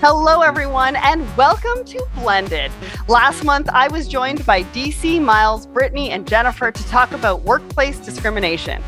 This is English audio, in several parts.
Hello, everyone, and welcome to Blended. Last month, I was joined by DC, Miles, Brittany, and Jennifer to talk about workplace discrimination.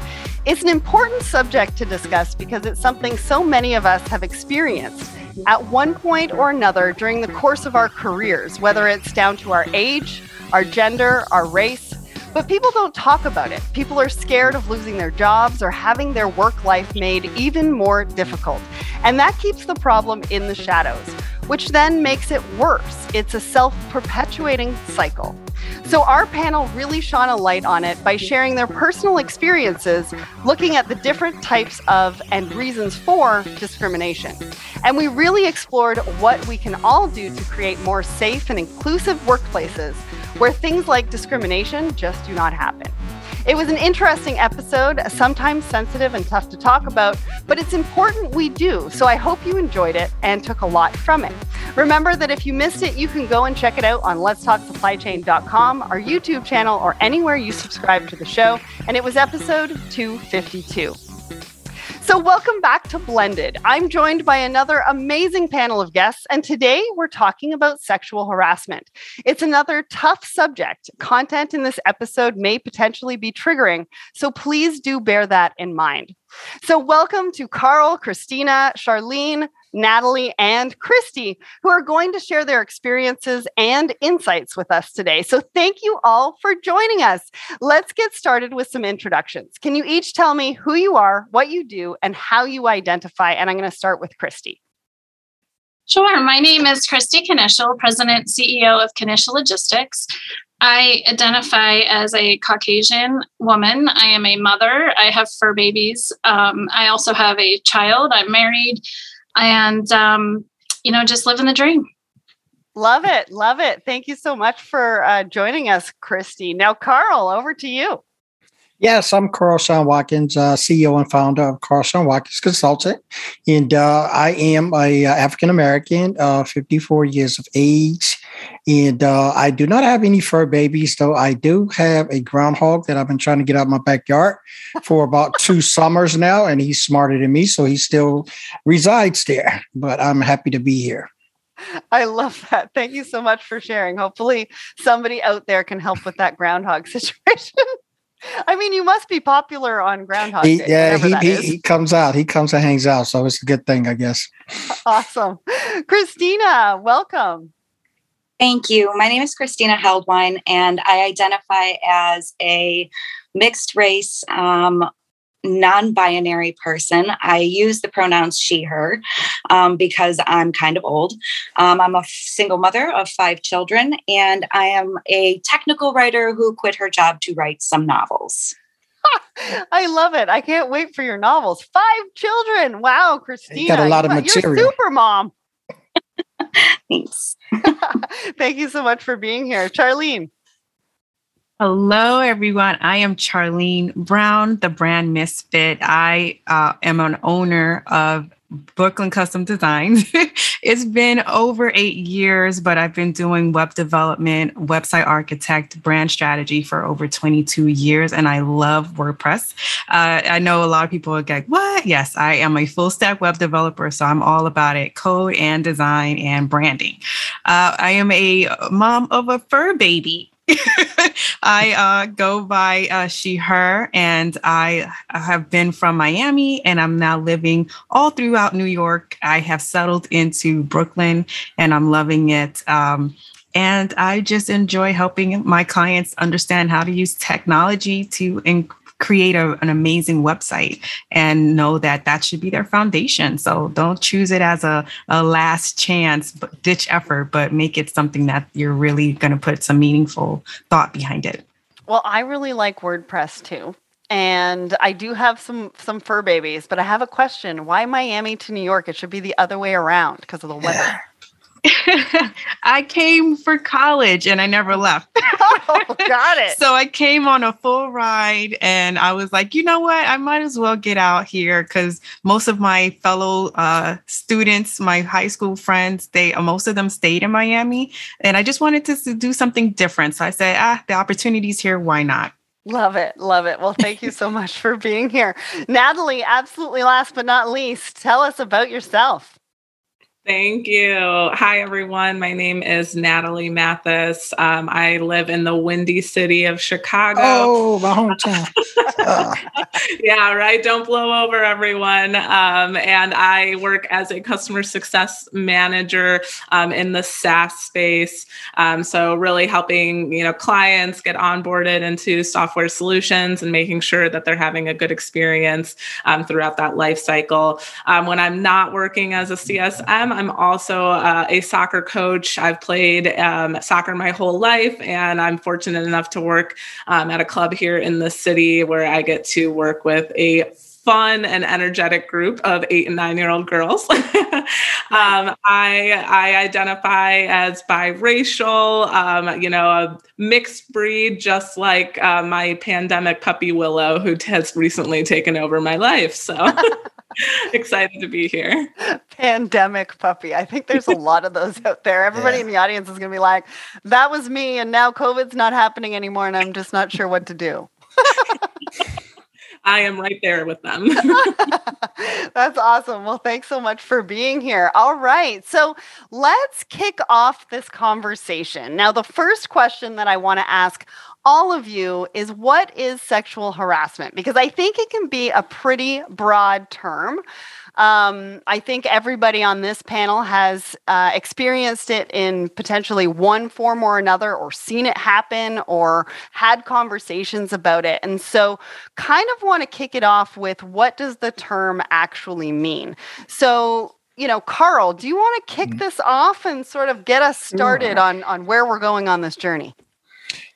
It's an important subject to discuss because it's something so many of us have experienced at one point or another during the course of our careers, whether it's down to our age, our gender, our race. But people don't talk about it. People are scared of losing their jobs or having their work life made even more difficult. And that keeps the problem in the shadows, which then makes it worse. It's a self perpetuating cycle. So, our panel really shone a light on it by sharing their personal experiences looking at the different types of and reasons for discrimination. And we really explored what we can all do to create more safe and inclusive workplaces where things like discrimination just do not happen. It was an interesting episode, sometimes sensitive and tough to talk about, but it's important we do. So I hope you enjoyed it and took a lot from it. Remember that if you missed it, you can go and check it out on letstalksupplychain.com, our YouTube channel, or anywhere you subscribe to the show. And it was episode 252. So, welcome back to Blended. I'm joined by another amazing panel of guests, and today we're talking about sexual harassment. It's another tough subject. Content in this episode may potentially be triggering, so please do bear that in mind. So, welcome to Carl, Christina, Charlene, Natalie, and Christy, who are going to share their experiences and insights with us today. So, thank you all for joining us. Let's get started with some introductions. Can you each tell me who you are, what you do, and how you identify? And I'm going to start with Christy. Sure. My name is Christy Knishel, President CEO of Knishel Logistics. I identify as a Caucasian woman. I am a mother. I have fur babies. Um, I also have a child. I'm married and um, you know just living the dream. Love it. Love it. Thank you so much for uh, joining us christy. Now carl over to you Yes, I'm Carl Sean Watkins, uh, CEO and founder of Carl Sean Watkins Consultant, and uh, I am a uh, African American, uh, 54 years of age, and uh, I do not have any fur babies, though I do have a groundhog that I've been trying to get out of my backyard for about two summers now, and he's smarter than me, so he still resides there. But I'm happy to be here. I love that. Thank you so much for sharing. Hopefully, somebody out there can help with that groundhog situation. I mean, you must be popular on Groundhog Day. yeah, he, he, he, comes out. He comes and hangs out. So it's a good thing, I guess. Awesome. Christina, welcome. Thank you. My name is Christina Heldwine, and I identify as a mixed race um, non binary person. I use the pronouns she, her um, because I'm kind of old. Um, I'm a single mother of five children, and I am a technical writer who quit her job to write some novels. I love it. I can't wait for your novels. Five children. Wow, Christina. You got a lot of material. You're super mom. Thanks. Thank you so much for being here. Charlene. Hello, everyone. I am Charlene Brown, the brand misfit. I uh, am an owner of Brooklyn Custom Designs. it's been over eight years, but I've been doing web development, website architect, brand strategy for over 22 years, and I love WordPress. Uh, I know a lot of people are like, what? Yes, I am a full stack web developer, so I'm all about it code and design and branding. Uh, I am a mom of a fur baby. I uh, go by uh, she, her, and I have been from Miami and I'm now living all throughout New York. I have settled into Brooklyn and I'm loving it. Um, and I just enjoy helping my clients understand how to use technology to create a, an amazing website and know that that should be their foundation. So don't choose it as a, a last chance ditch effort, but make it something that you're really going to put some meaningful thought behind it. Well, I really like WordPress too. And I do have some some fur babies, but I have a question. Why Miami to New York? It should be the other way around because of the weather. I came for college and I never left. oh, got it. so I came on a full ride and I was like, you know what? I might as well get out here because most of my fellow uh, students, my high school friends, they uh, most of them stayed in Miami, and I just wanted to do something different. So I said, ah, the opportunity's here. Why not? Love it. Love it. Well, thank you so much for being here. Natalie, absolutely last but not least, tell us about yourself. Thank you. Hi, everyone. My name is Natalie Mathis. Um, I live in the windy city of Chicago. Oh, my hometown. uh. yeah, right. Don't blow over, everyone. Um, and I work as a customer success manager um, in the SaaS space. Um, so, really helping you know clients get onboarded into software solutions and making sure that they're having a good experience um, throughout that life cycle. Um, when I'm not working as a CSM, I'm also uh, a soccer coach. I've played um, soccer my whole life, and I'm fortunate enough to work um, at a club here in the city where I get to work with a fun and energetic group of eight and nine year old girls. um, I I identify as biracial, um, you know, a mixed breed, just like uh, my pandemic puppy Willow, who has recently taken over my life. So. Excited to be here. Pandemic puppy. I think there's a lot of those out there. Everybody yeah. in the audience is going to be like, that was me. And now COVID's not happening anymore. And I'm just not sure what to do. I am right there with them. That's awesome. Well, thanks so much for being here. All right. So let's kick off this conversation. Now, the first question that I want to ask all of you is what is sexual harassment? Because I think it can be a pretty broad term. Um, I think everybody on this panel has uh, experienced it in potentially one form or another, or seen it happen, or had conversations about it. And so, kind of want to kick it off with what does the term actually mean? So, you know, Carl, do you want to kick mm-hmm. this off and sort of get us started on on where we're going on this journey?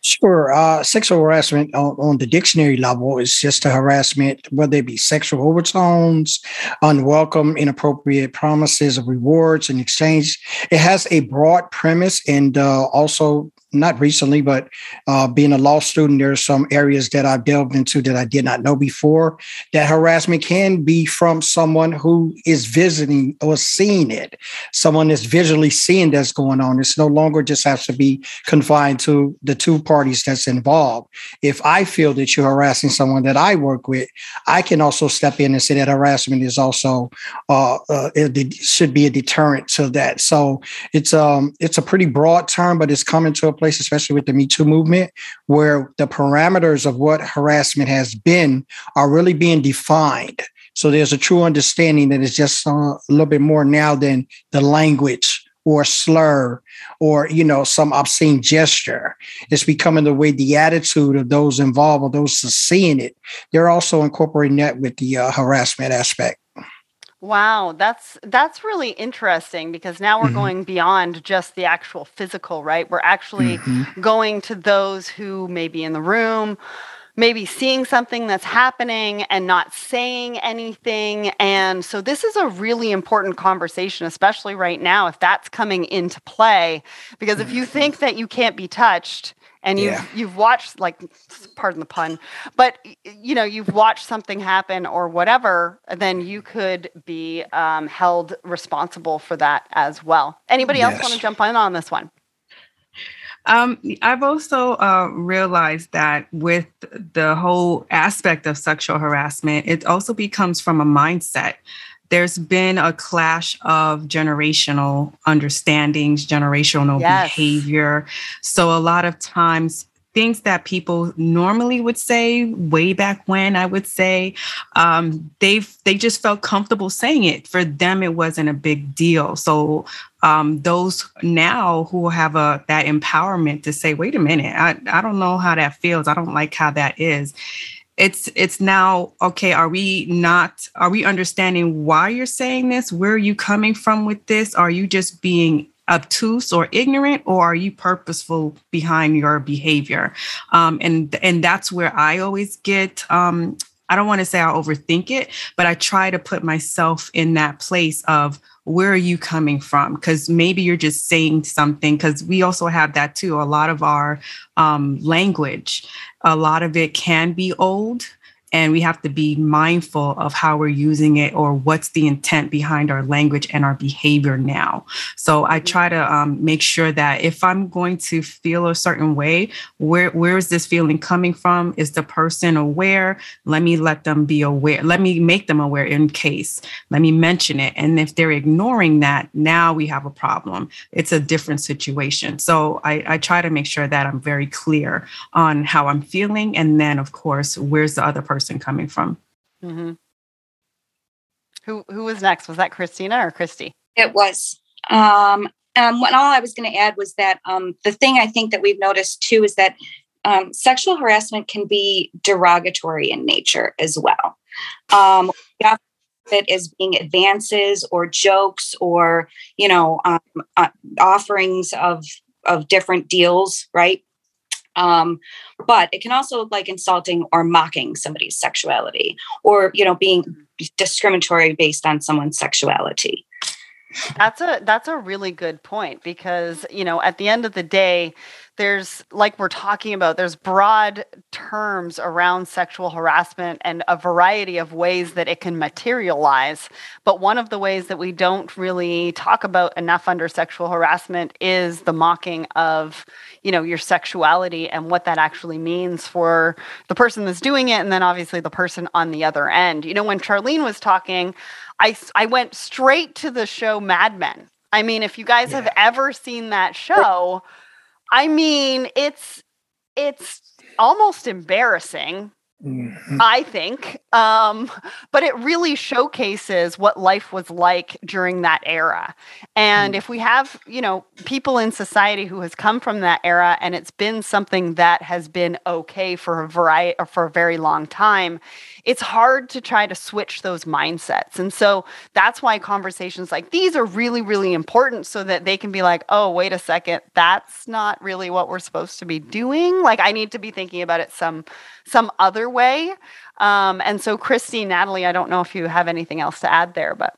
Sure. Uh, sexual harassment on, on, the dictionary level is just a harassment, whether it be sexual overtones, unwelcome, inappropriate promises of rewards in exchange. It has a broad premise and uh, also not recently, but uh, being a law student, there are some areas that I've delved into that I did not know before. That harassment can be from someone who is visiting or seeing it, someone that's visually seeing that's going on. It's no longer just has to be confined to the two parties that's involved. If I feel that you're harassing someone that I work with, I can also step in and say that harassment is also uh, uh, it should be a deterrent to that. So it's um it's a pretty broad term, but it's coming to a place, especially with the Me Too movement, where the parameters of what harassment has been are really being defined. So there's a true understanding that it's just uh, a little bit more now than the language or slur or you know some obscene gesture. It's becoming the way the attitude of those involved or those seeing it. They're also incorporating that with the uh, harassment aspect Wow, that's that's really interesting because now we're mm-hmm. going beyond just the actual physical, right? We're actually mm-hmm. going to those who may be in the room, maybe seeing something that's happening and not saying anything. And so this is a really important conversation, especially right now, if that's coming into play. Because if you mm-hmm. think that you can't be touched, and you've yeah. you've watched like pardon the pun but you know you've watched something happen or whatever then you could be um, held responsible for that as well anybody yes. else want to jump in on this one um, I've also uh, realized that with the whole aspect of sexual harassment, it also becomes from a mindset there's been a clash of generational understandings, generational yes. behavior. So a lot of times things that people normally would say way back when I would say um, they've they just felt comfortable saying it. For them, it wasn't a big deal. So um, those now who have a that empowerment to say, wait a minute, I, I don't know how that feels. I don't like how that is it's it's now okay are we not are we understanding why you're saying this? Where are you coming from with this? Are you just being obtuse or ignorant or are you purposeful behind your behavior? Um, and and that's where i always get um, i don't want to say i overthink it but i try to put myself in that place of where are you coming from? Because maybe you're just saying something, because we also have that too. A lot of our um, language, a lot of it can be old and we have to be mindful of how we're using it or what's the intent behind our language and our behavior now. So I mm-hmm. try to um, make sure that if I'm going to feel a certain way, where where is this feeling coming from? Is the person aware? Let me let them be aware. Let me make them aware in case. Let me mention it. And if they're ignoring that, now we have a problem. It's a different situation. So I, I try to make sure that I'm very clear on how I'm feeling, and then of course, where's the other person person coming from. Mm-hmm. Who who was next? Was that Christina or Christy? It was. Um, um, what all I was going to add was that um, the thing I think that we've noticed too is that um, sexual harassment can be derogatory in nature as well. Um, it as being advances or jokes or you know um, uh, offerings of of different deals, right? Um, but it can also look like insulting or mocking somebody's sexuality or, you know, being discriminatory based on someone's sexuality. That's a that's a really good point because, you know, at the end of the day, there's like we're talking about there's broad terms around sexual harassment and a variety of ways that it can materialize. But one of the ways that we don't really talk about enough under sexual harassment is the mocking of you know your sexuality and what that actually means for the person that's doing it and then obviously the person on the other end. You know when charlene was talking i i went straight to the show mad men i mean if you guys yeah. have ever seen that show I mean, it's it's almost embarrassing Mm-hmm. I think. Um, but it really showcases what life was like during that era. And mm-hmm. if we have, you know, people in society who has come from that era and it's been something that has been okay for a variety for a very long time, it's hard to try to switch those mindsets. And so that's why conversations like these are really, really important so that they can be like, oh, wait a second, that's not really what we're supposed to be doing. Like I need to be thinking about it some some other way. Um, and so, Christy, Natalie, I don't know if you have anything else to add there, but.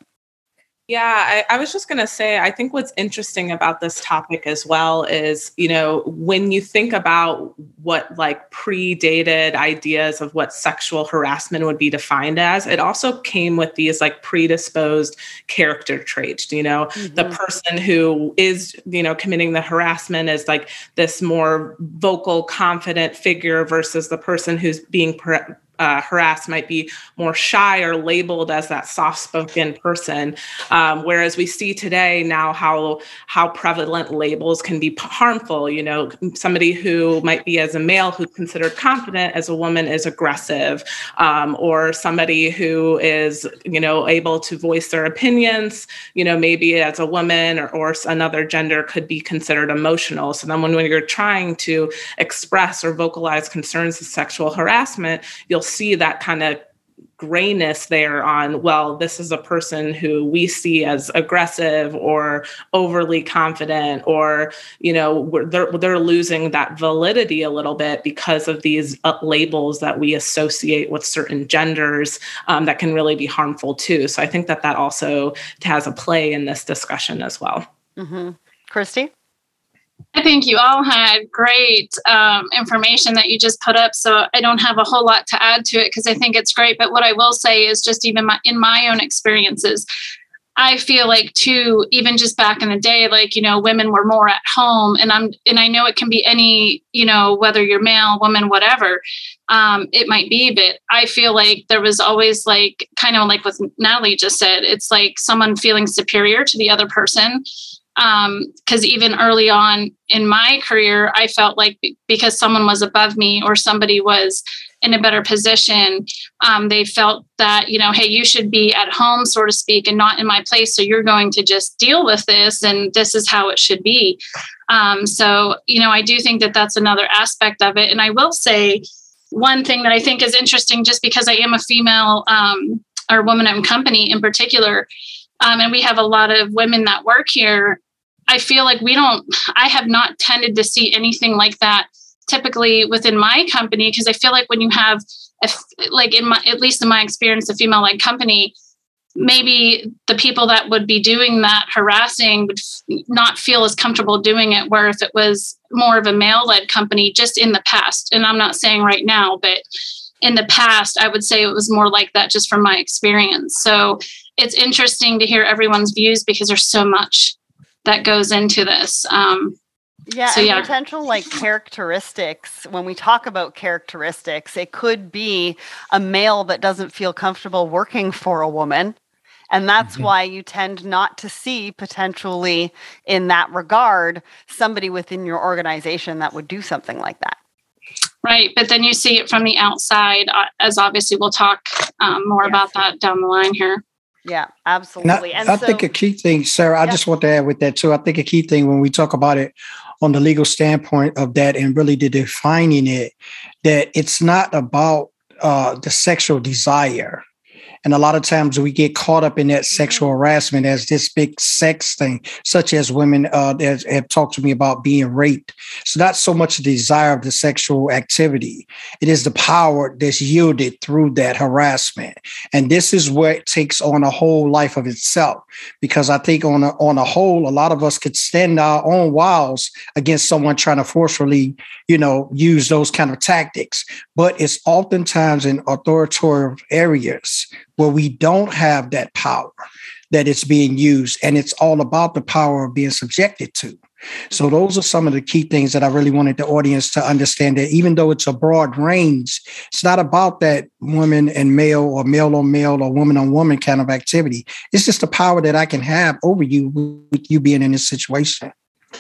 Yeah, I, I, was just going to say, I think what's interesting about this topic as well is, you know, when you think about what like predated ideas of what sexual harassment would be defined as, it also came with these like predisposed character traits. You know, mm-hmm. the person who is, you know, committing the harassment is like this more vocal, confident figure versus the person who's being uh, harassed might be more shy or labeled as that soft-spoken person. Um, whereas we see today now how how prevalent labels can be harmful. You know, somebody who might be as a male who's considered confident as a woman is aggressive, um, or somebody who is you know able to voice their opinions. You know, maybe as a woman or, or another gender could be considered emotional. So then when, when you're trying to express or vocalize concerns of sexual harassment, you'll see that kind of grayness there on well this is a person who we see as aggressive or overly confident or you know they're, they're losing that validity a little bit because of these labels that we associate with certain genders um, that can really be harmful too. So i think that that also has a play in this discussion as well. Mm-hmm. christy I think you all had great um, information that you just put up. So I don't have a whole lot to add to it because I think it's great. But what I will say is just even my, in my own experiences, I feel like too, even just back in the day, like, you know, women were more at home and I'm, and I know it can be any, you know, whether you're male, woman, whatever, um, it might be, but I feel like there was always like, kind of like what Natalie just said, it's like someone feeling superior to the other person because um, even early on in my career, I felt like because someone was above me or somebody was in a better position, um, they felt that, you know, hey, you should be at home, so to speak, and not in my place. So you're going to just deal with this, and this is how it should be. Um, so, you know, I do think that that's another aspect of it. And I will say one thing that I think is interesting, just because I am a female um, or woman owned company in particular, um, and we have a lot of women that work here. I feel like we don't, I have not tended to see anything like that typically within my company because I feel like when you have, a, like in my, at least in my experience, a female led company, maybe the people that would be doing that harassing would not feel as comfortable doing it. Where if it was more of a male led company just in the past, and I'm not saying right now, but in the past, I would say it was more like that just from my experience. So it's interesting to hear everyone's views because there's so much that goes into this. Um, yeah, so, yeah. potential like characteristics. When we talk about characteristics, it could be a male that doesn't feel comfortable working for a woman. And that's mm-hmm. why you tend not to see potentially in that regard somebody within your organization that would do something like that. Right. But then you see it from the outside, uh, as obviously we'll talk um, more yes. about that down the line here. Yeah, absolutely. And, I, and I so, think a key thing, Sarah, I just want to add with that too. I think a key thing when we talk about it on the legal standpoint of that and really the defining it, that it's not about uh, the sexual desire and a lot of times we get caught up in that sexual harassment as this big sex thing, such as women uh, that have talked to me about being raped. So not so much the desire of the sexual activity. It is the power that's yielded through that harassment. And this is where it takes on a whole life of itself. Because I think on a, on a whole, a lot of us could stand our own walls against someone trying to forcefully, you know, use those kind of tactics. But it's oftentimes in authoritarian areas where we don't have that power that it's being used and it's all about the power of being subjected to. So mm-hmm. those are some of the key things that i really wanted the audience to understand that even though it's a broad range it's not about that woman and male or male on male or woman on woman kind of activity. It's just the power that i can have over you with you being in this situation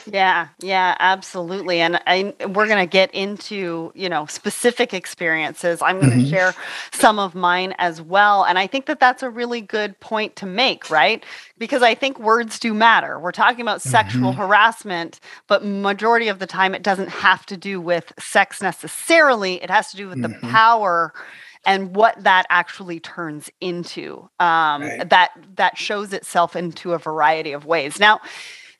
yeah, yeah, absolutely. And I, we're going to get into, you know, specific experiences. I'm going to mm-hmm. share some of mine as well. And I think that that's a really good point to make, right? Because I think words do matter. We're talking about mm-hmm. sexual harassment, but majority of the time it doesn't have to do with sex necessarily. It has to do with mm-hmm. the power and what that actually turns into um, right. that that shows itself into a variety of ways now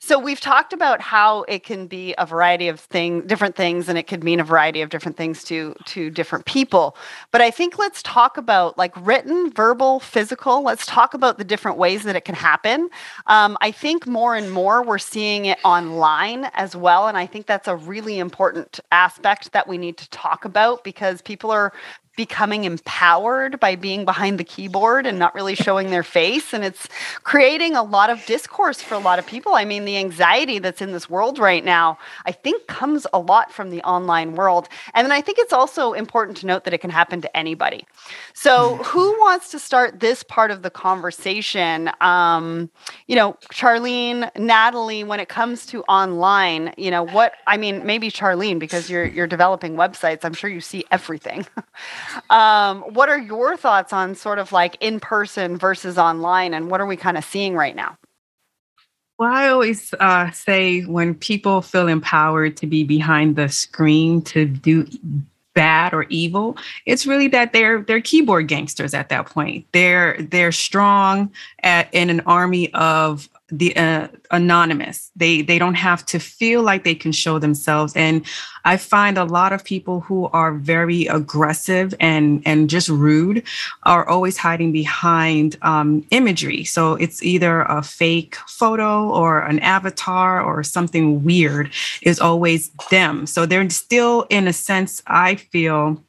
so we've talked about how it can be a variety of thing, different things, and it could mean a variety of different things to to different people. But I think let's talk about like written, verbal, physical. Let's talk about the different ways that it can happen. Um, I think more and more we're seeing it online as well, and I think that's a really important aspect that we need to talk about because people are becoming empowered by being behind the keyboard and not really showing their face. And it's creating a lot of discourse for a lot of people. I mean, the anxiety that's in this world right now, I think, comes a lot from the online world. And then I think it's also important to note that it can happen to anybody. So, mm-hmm. who wants to start this part of the conversation? Um, you know, Charlene, Natalie, when it comes to online, you know, what I mean, maybe Charlene, because you're you're developing websites, I'm sure you see everything. Um, what are your thoughts on sort of like in person versus online, and what are we kind of seeing right now? Well, I always uh, say when people feel empowered to be behind the screen to do bad or evil, it's really that they're they're keyboard gangsters at that point. They're they're strong at, in an army of the uh, anonymous. They they don't have to feel like they can show themselves. And i find a lot of people who are very aggressive and and just rude are always hiding behind um, imagery. So it's either a fake photo or an avatar or something weird is always them. So they're still in a sense i feel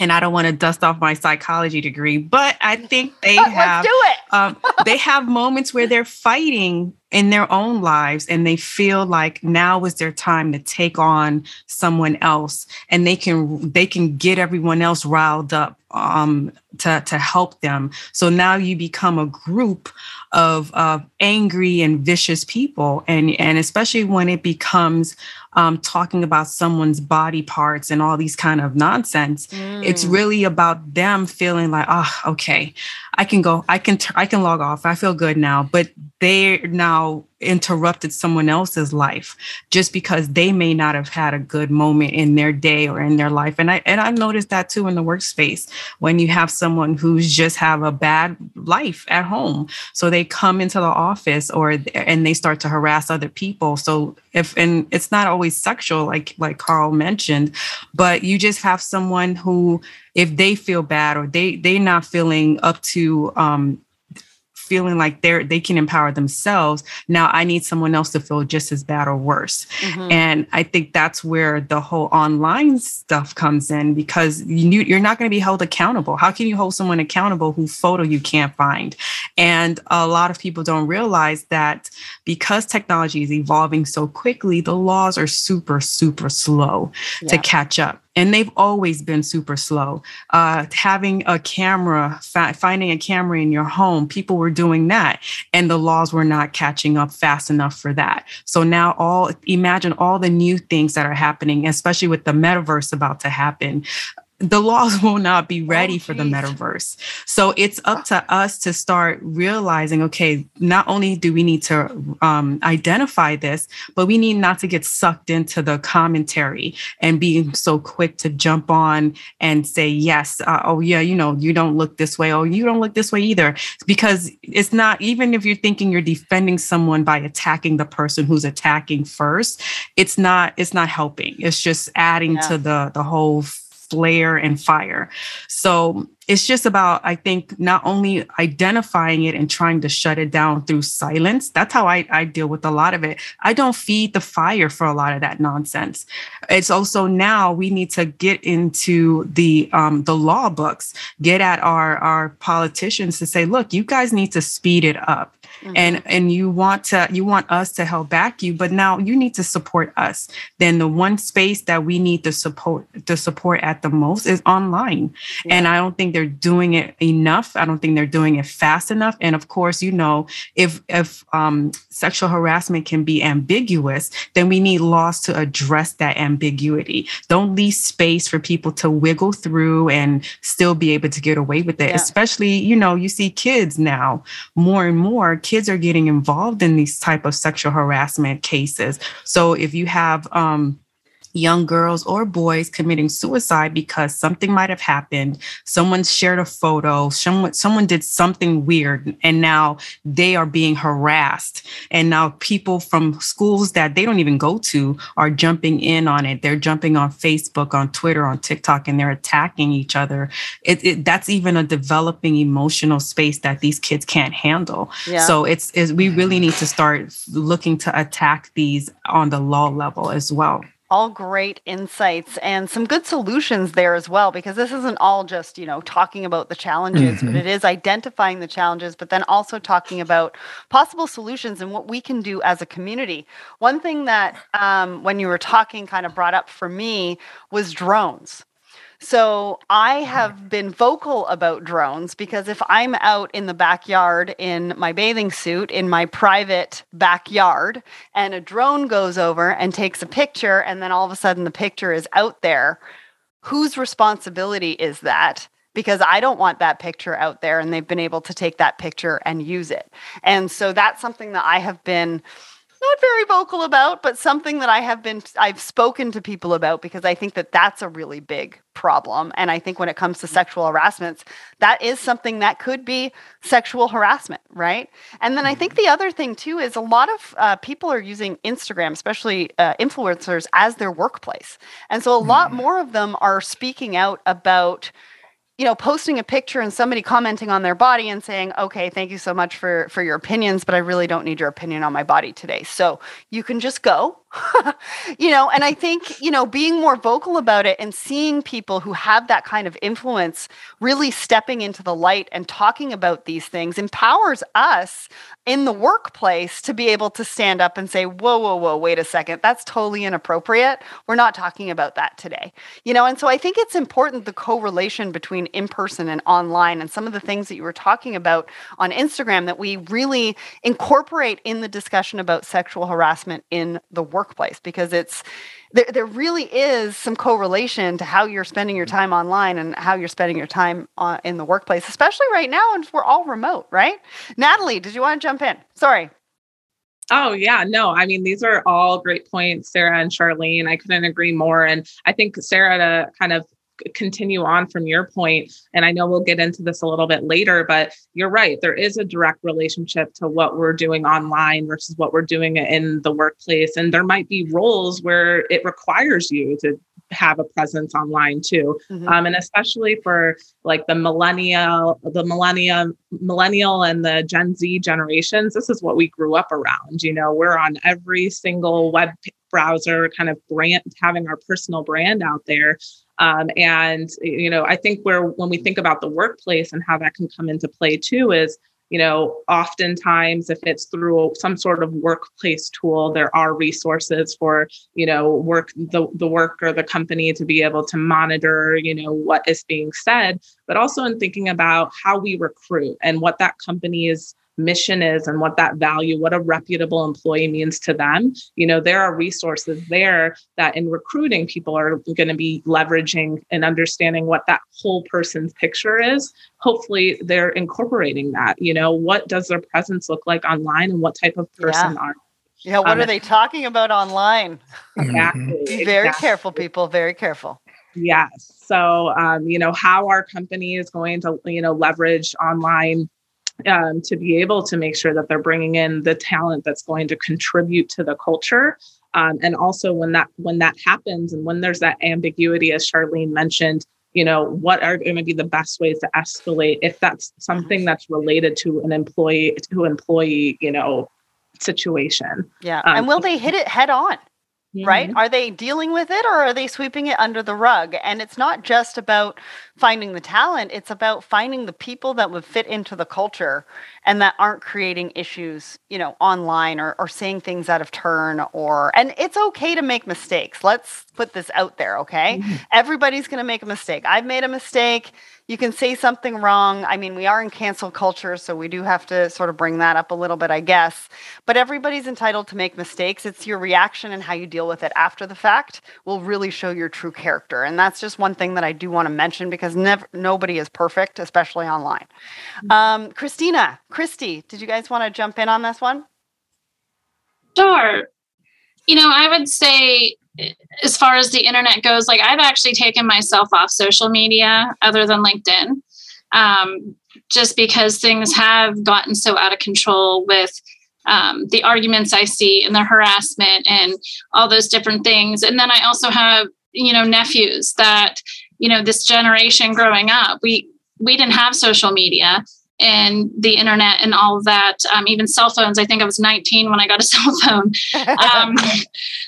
and I don't want to dust off my psychology degree, but I think they have do it. Um, they have moments where they're fighting in their own lives and they feel like now is their time to take on someone else and they can they can get everyone else riled up um, to to help them. So now you become a group of of angry and vicious people, and and especially when it becomes um, talking about someone's body parts and all these kind of nonsense. Mm. It's really about them feeling like, oh, okay, I can go, I can, I can log off. I feel good now. But they now interrupted someone else's life just because they may not have had a good moment in their day or in their life. And I and I've noticed that too in the workspace when you have someone who's just have a bad life at home. So they come into the office or and they start to harass other people. So if and it's not always sexual like like Carl mentioned, but you just have someone who if they feel bad or they they're not feeling up to um feeling like they're they can empower themselves. Now i need someone else to feel just as bad or worse. Mm-hmm. and i think that's where the whole online stuff comes in because you, you're not going to be held accountable. How can you hold someone accountable whose photo you can't find? And a lot of people don't realize that because technology is evolving so quickly the laws are super super slow yeah. to catch up and they've always been super slow. Uh, having a camera, fi- finding a camera in your home, people were doing that, and the laws were not catching up fast enough for that. So now, all imagine all the new things that are happening, especially with the metaverse about to happen the laws will not be ready oh, for the metaverse. So it's up to us to start realizing okay, not only do we need to um, identify this, but we need not to get sucked into the commentary and being so quick to jump on and say, yes, uh, oh, yeah, you know, you don't look this way. Oh, you don't look this way either. Because it's not, even if you're thinking you're defending someone by attacking the person who's attacking first, it's not, it's not helping. It's just adding yeah. to the, the whole flare and fire. So it's just about, I think, not only identifying it and trying to shut it down through silence. That's how I, I deal with a lot of it. I don't feed the fire for a lot of that nonsense. It's also now we need to get into the um, the law books, get at our our politicians to say, look, you guys need to speed it up mm-hmm. and and you want to you want us to help back you but now you need to support us then the one space that we need to support to support at the most is online yeah. and i don't think they're doing it enough i don't think they're doing it fast enough and of course you know if if um, sexual harassment can be ambiguous then we need laws to address that ambiguity don't leave space for people to wiggle through and still be able to get away with it yeah. especially you know you see kids now more and more kids are getting involved in these type of sexual harassment cases. So if you have um, young girls or boys committing suicide because something might have happened. Someone shared a photo, someone, someone did something weird, and now they are being harassed. And now people from schools that they don't even go to are jumping in on it. They're jumping on Facebook, on Twitter, on TikTok, and they're attacking each other. It, it, that's even a developing emotional space that these kids can't handle. Yeah. So it's, it's we really need to start looking to attack these on the law level as well all great insights and some good solutions there as well because this isn't all just you know talking about the challenges mm-hmm. but it is identifying the challenges but then also talking about possible solutions and what we can do as a community one thing that um, when you were talking kind of brought up for me was drones so I have been vocal about drones because if I'm out in the backyard in my bathing suit in my private backyard and a drone goes over and takes a picture and then all of a sudden the picture is out there, whose responsibility is that? Because I don't want that picture out there and they've been able to take that picture and use it. And so that's something that I have been not very vocal about, but something that I have been, I've spoken to people about because I think that that's a really big problem. And I think when it comes to sexual harassments, that is something that could be sexual harassment, right? And then I think the other thing too is a lot of uh, people are using Instagram, especially uh, influencers, as their workplace. And so a lot mm-hmm. more of them are speaking out about you know posting a picture and somebody commenting on their body and saying okay thank you so much for for your opinions but i really don't need your opinion on my body today. So you can just go you know, and I think, you know, being more vocal about it and seeing people who have that kind of influence really stepping into the light and talking about these things empowers us in the workplace to be able to stand up and say, whoa, whoa, whoa, wait a second, that's totally inappropriate. We're not talking about that today. You know, and so I think it's important the correlation between in person and online and some of the things that you were talking about on Instagram that we really incorporate in the discussion about sexual harassment in the work workplace because it's there, there really is some correlation to how you're spending your mm-hmm. time online and how you're spending your time on, in the workplace, especially right now, and we're all remote, right? Natalie, did you want to jump in? Sorry. Oh, yeah. No, I mean, these are all great points, Sarah and Charlene. I couldn't agree more. And I think, Sarah, to kind of continue on from your point, and I know we'll get into this a little bit later, but you're right. There is a direct relationship to what we're doing online versus what we're doing in the workplace. And there might be roles where it requires you to have a presence online too mm-hmm. um, and especially for like the millennial the millennium millennial and the gen z generations this is what we grew up around you know we're on every single web browser kind of brand having our personal brand out there. Um, and you know i think where when we think about the workplace and how that can come into play too is you know oftentimes if it's through some sort of workplace tool there are resources for you know work the, the work or the company to be able to monitor you know what is being said but also in thinking about how we recruit and what that company is mission is and what that value, what a reputable employee means to them. You know, there are resources there that in recruiting, people are going to be leveraging and understanding what that whole person's picture is. Hopefully, they're incorporating that. You know, what does their presence look like online and what type of person yeah. are yeah, what um, are they talking about online? Exactly. Be very exactly. careful, people. Very careful. Yes. So, um, you know, how our company is going to, you know, leverage online um, to be able to make sure that they're bringing in the talent that's going to contribute to the culture. Um, and also when that when that happens and when there's that ambiguity as charlene mentioned you know what are going to be the best ways to escalate if that's something that's related to an employee to employee you know situation? Yeah um, and will they hit it head on Right? Are they dealing with it or are they sweeping it under the rug? And it's not just about finding the talent, it's about finding the people that would fit into the culture and that aren't creating issues, you know, online or, or saying things out of turn or and it's okay to make mistakes. Let's put this out there, okay? Mm-hmm. Everybody's gonna make a mistake. I've made a mistake you can say something wrong. I mean, we are in cancel culture, so we do have to sort of bring that up a little bit, I guess. But everybody's entitled to make mistakes. It's your reaction and how you deal with it after the fact will really show your true character. And that's just one thing that I do want to mention because never nobody is perfect, especially online. Mm-hmm. Um, Christina, Christy, did you guys want to jump in on this one? Sure. You know, I would say as far as the internet goes, like I've actually taken myself off social media other than LinkedIn, um, just because things have gotten so out of control with um, the arguments I see and the harassment and all those different things. And then I also have, you know, nephews that, you know, this generation growing up, we we didn't have social media and the internet and all of that, um, even cell phones. I think I was 19 when I got a cell phone. Um,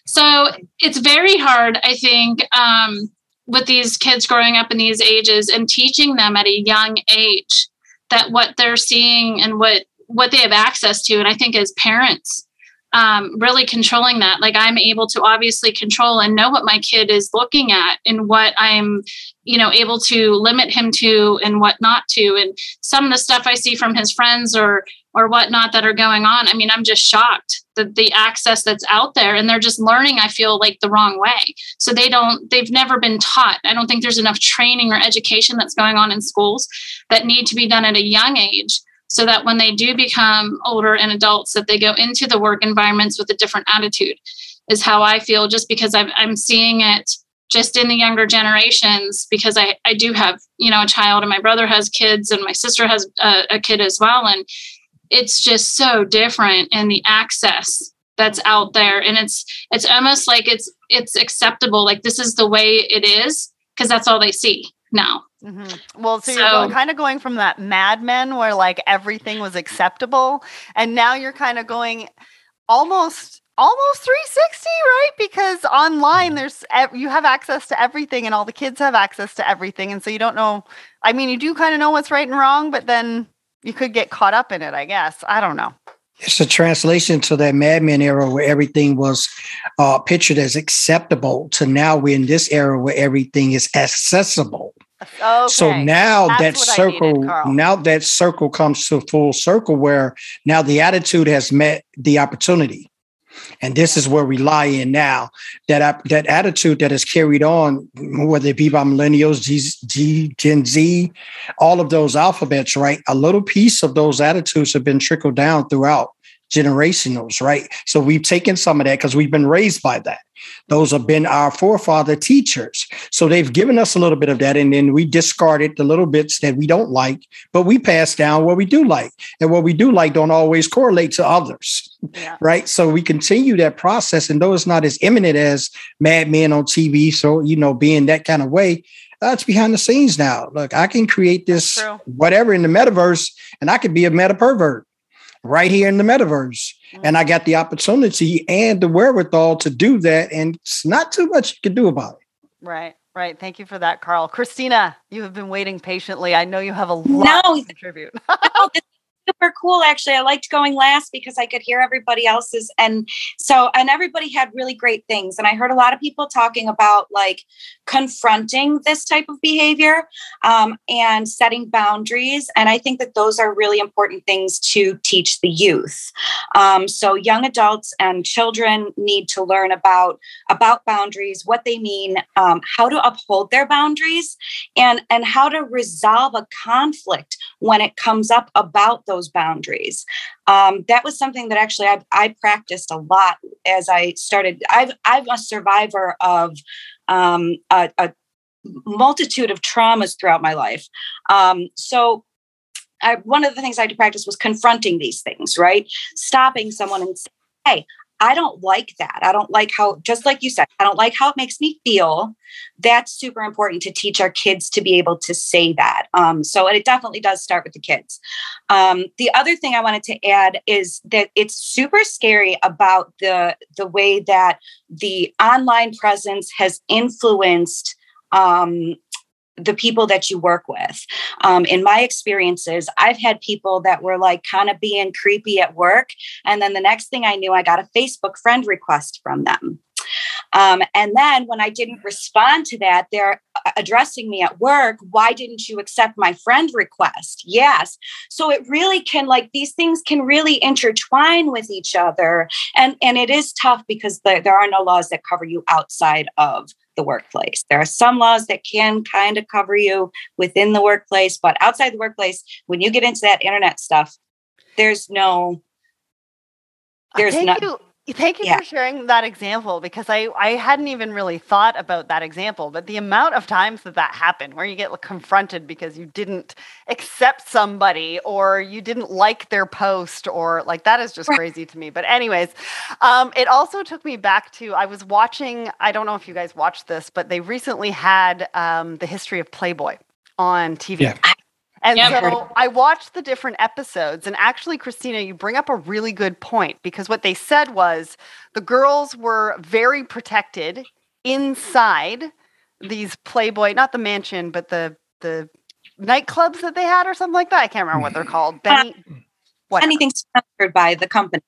so it's very hard, I think, um, with these kids growing up in these ages and teaching them at a young age that what they're seeing and what what they have access to. And I think as parents, um, really controlling that. Like I'm able to obviously control and know what my kid is looking at and what I'm, you know, able to limit him to and what not to. And some of the stuff I see from his friends or or whatnot that are going on. I mean, I'm just shocked that the access that's out there and they're just learning, I feel like the wrong way. So they don't, they've never been taught. I don't think there's enough training or education that's going on in schools that need to be done at a young age so that when they do become older and adults that they go into the work environments with a different attitude is how i feel just because i'm, I'm seeing it just in the younger generations because I, I do have you know a child and my brother has kids and my sister has a, a kid as well. And it's just so different in the access that's out there. And it's it's almost like it's it's acceptable. Like this is the way it is because that's all they see now. Mm-hmm. Well, so, so you're going, kind of going from that Mad Men where like everything was acceptable, and now you're kind of going almost almost 360 right because online there's you have access to everything and all the kids have access to everything and so you don't know i mean you do kind of know what's right and wrong but then you could get caught up in it i guess i don't know it's a translation to that Mad Men era where everything was uh, pictured as acceptable to now we're in this era where everything is accessible. Okay. So now That's that circle, needed, now that circle comes to full circle where now the attitude has met the opportunity. And this is where we lie in now. That that attitude that is carried on, whether it be by millennials, G, G, Gen Z, all of those alphabets, right? A little piece of those attitudes have been trickled down throughout generationals, right? So we've taken some of that because we've been raised by that. Those have been our forefather teachers. So they've given us a little bit of that. And then we discarded the little bits that we don't like, but we pass down what we do like. And what we do like don't always correlate to others. Yeah. Right. So we continue that process. And though it's not as imminent as Mad Men on TV, so, you know, being that kind of way, that's uh, behind the scenes now. Look, I can create this whatever in the metaverse and I could be a meta pervert right here in the metaverse. Mm-hmm. And I got the opportunity and the wherewithal to do that. And it's not too much you can do about it. Right. Right. Thank you for that, Carl. Christina, you have been waiting patiently. I know you have a lot no, to contribute. no, super cool actually i liked going last because i could hear everybody else's and so and everybody had really great things and i heard a lot of people talking about like confronting this type of behavior um, and setting boundaries and i think that those are really important things to teach the youth um, so young adults and children need to learn about about boundaries what they mean um, how to uphold their boundaries and and how to resolve a conflict when it comes up about those boundaries. Um, that was something that actually I, I, practiced a lot as I started. I've, I'm a survivor of um, a, a, multitude of traumas throughout my life. Um, so I, one of the things I had to practice was confronting these things, right? Stopping someone and saying, hey, I don't like that. I don't like how, just like you said, I don't like how it makes me feel. That's super important to teach our kids to be able to say that. Um, so, and it definitely does start with the kids. Um, the other thing I wanted to add is that it's super scary about the the way that the online presence has influenced um, the people that you work with. Um, in my experiences, I've had people that were like kind of being creepy at work. And then the next thing I knew, I got a Facebook friend request from them. Um, and then when I didn't respond to that, they're uh, addressing me at work. Why didn't you accept my friend request? Yes. So it really can, like, these things can really intertwine with each other. And, and it is tough because the, there are no laws that cover you outside of the workplace. There are some laws that can kind of cover you within the workplace, but outside the workplace, when you get into that internet stuff, there's no there's no Thank you yeah. for sharing that example because I, I hadn't even really thought about that example. But the amount of times that that happened, where you get confronted because you didn't accept somebody or you didn't like their post, or like that is just crazy to me. But, anyways, um, it also took me back to I was watching, I don't know if you guys watched this, but they recently had um, the history of Playboy on TV. Yeah. And yep. so I watched the different episodes. And actually, Christina, you bring up a really good point because what they said was the girls were very protected inside these Playboy, not the mansion, but the the nightclubs that they had or something like that. I can't remember what they're called. Uh, Benny, Anything sponsored by the company.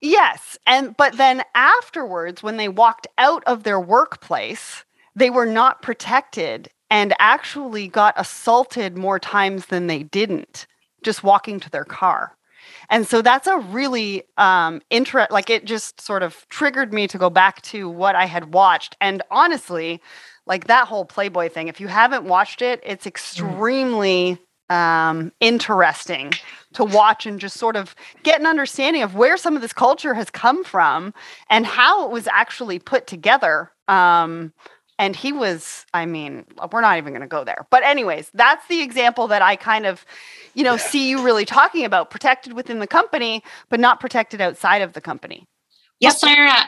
Yes. And but then afterwards, when they walked out of their workplace, they were not protected and actually got assaulted more times than they didn't just walking to their car. And so that's a really um interest like it just sort of triggered me to go back to what I had watched. And honestly, like that whole Playboy thing, if you haven't watched it, it's mm. extremely um interesting to watch and just sort of get an understanding of where some of this culture has come from and how it was actually put together um and he was i mean we're not even going to go there but anyways that's the example that i kind of you know yeah. see you really talking about protected within the company but not protected outside of the company yes sarah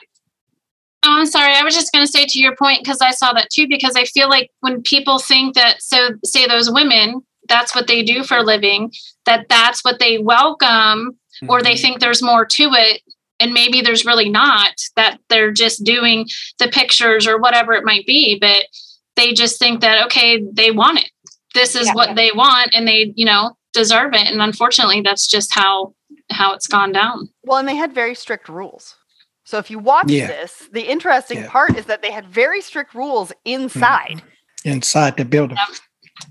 Oh, I'm sorry. I was just going to say to your point because I saw that too. Because I feel like when people think that, so say those women, that's what they do for a living, that that's what they welcome, mm-hmm. or they mm-hmm. think there's more to it and maybe there's really not that they're just doing the pictures or whatever it might be but they just think that okay they want it this is yeah. what they want and they you know deserve it and unfortunately that's just how how it's gone down well and they had very strict rules so if you watch yeah. this the interesting yeah. part is that they had very strict rules inside mm-hmm. inside the building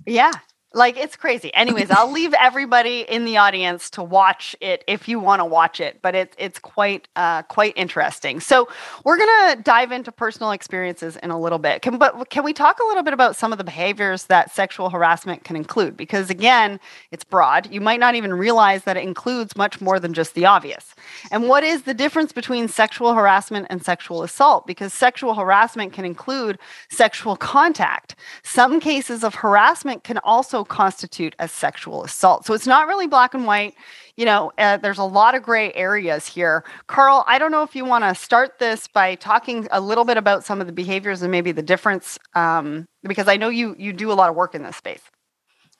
yeah like it's crazy. Anyways, I'll leave everybody in the audience to watch it if you want to watch it, but it's it's quite uh, quite interesting. So we're gonna dive into personal experiences in a little bit. Can, but can we talk a little bit about some of the behaviors that sexual harassment can include? Because again, it's broad. You might not even realize that it includes much more than just the obvious. And what is the difference between sexual harassment and sexual assault? Because sexual harassment can include sexual contact. Some cases of harassment can also constitute as sexual assault. So it's not really black and white. You know, uh, there's a lot of gray areas here. Carl, I don't know if you want to start this by talking a little bit about some of the behaviors and maybe the difference, um, because I know you you do a lot of work in this space.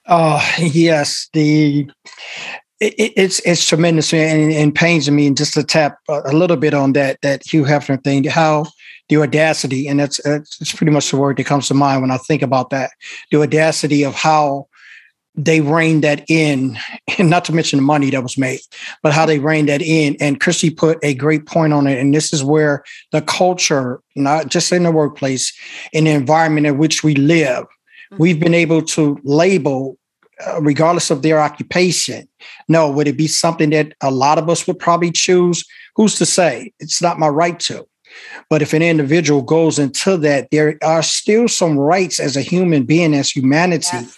Oh yes, the it, it's it's tremendous and, and pains me. And just to tap a, little bit on that that Hugh Hefner thing, how the audacity, and that's it's pretty much the word that comes to mind when I think about that. The audacity of how they reined that in, and not to mention the money that was made, but how they reined that in. And Christy put a great point on it. And this is where the culture, not just in the workplace, in the environment in which we live, mm-hmm. we've been able to label, uh, regardless of their occupation. No, would it be something that a lot of us would probably choose? Who's to say? It's not my right to. But if an individual goes into that, there are still some rights as a human being, as humanity. Yes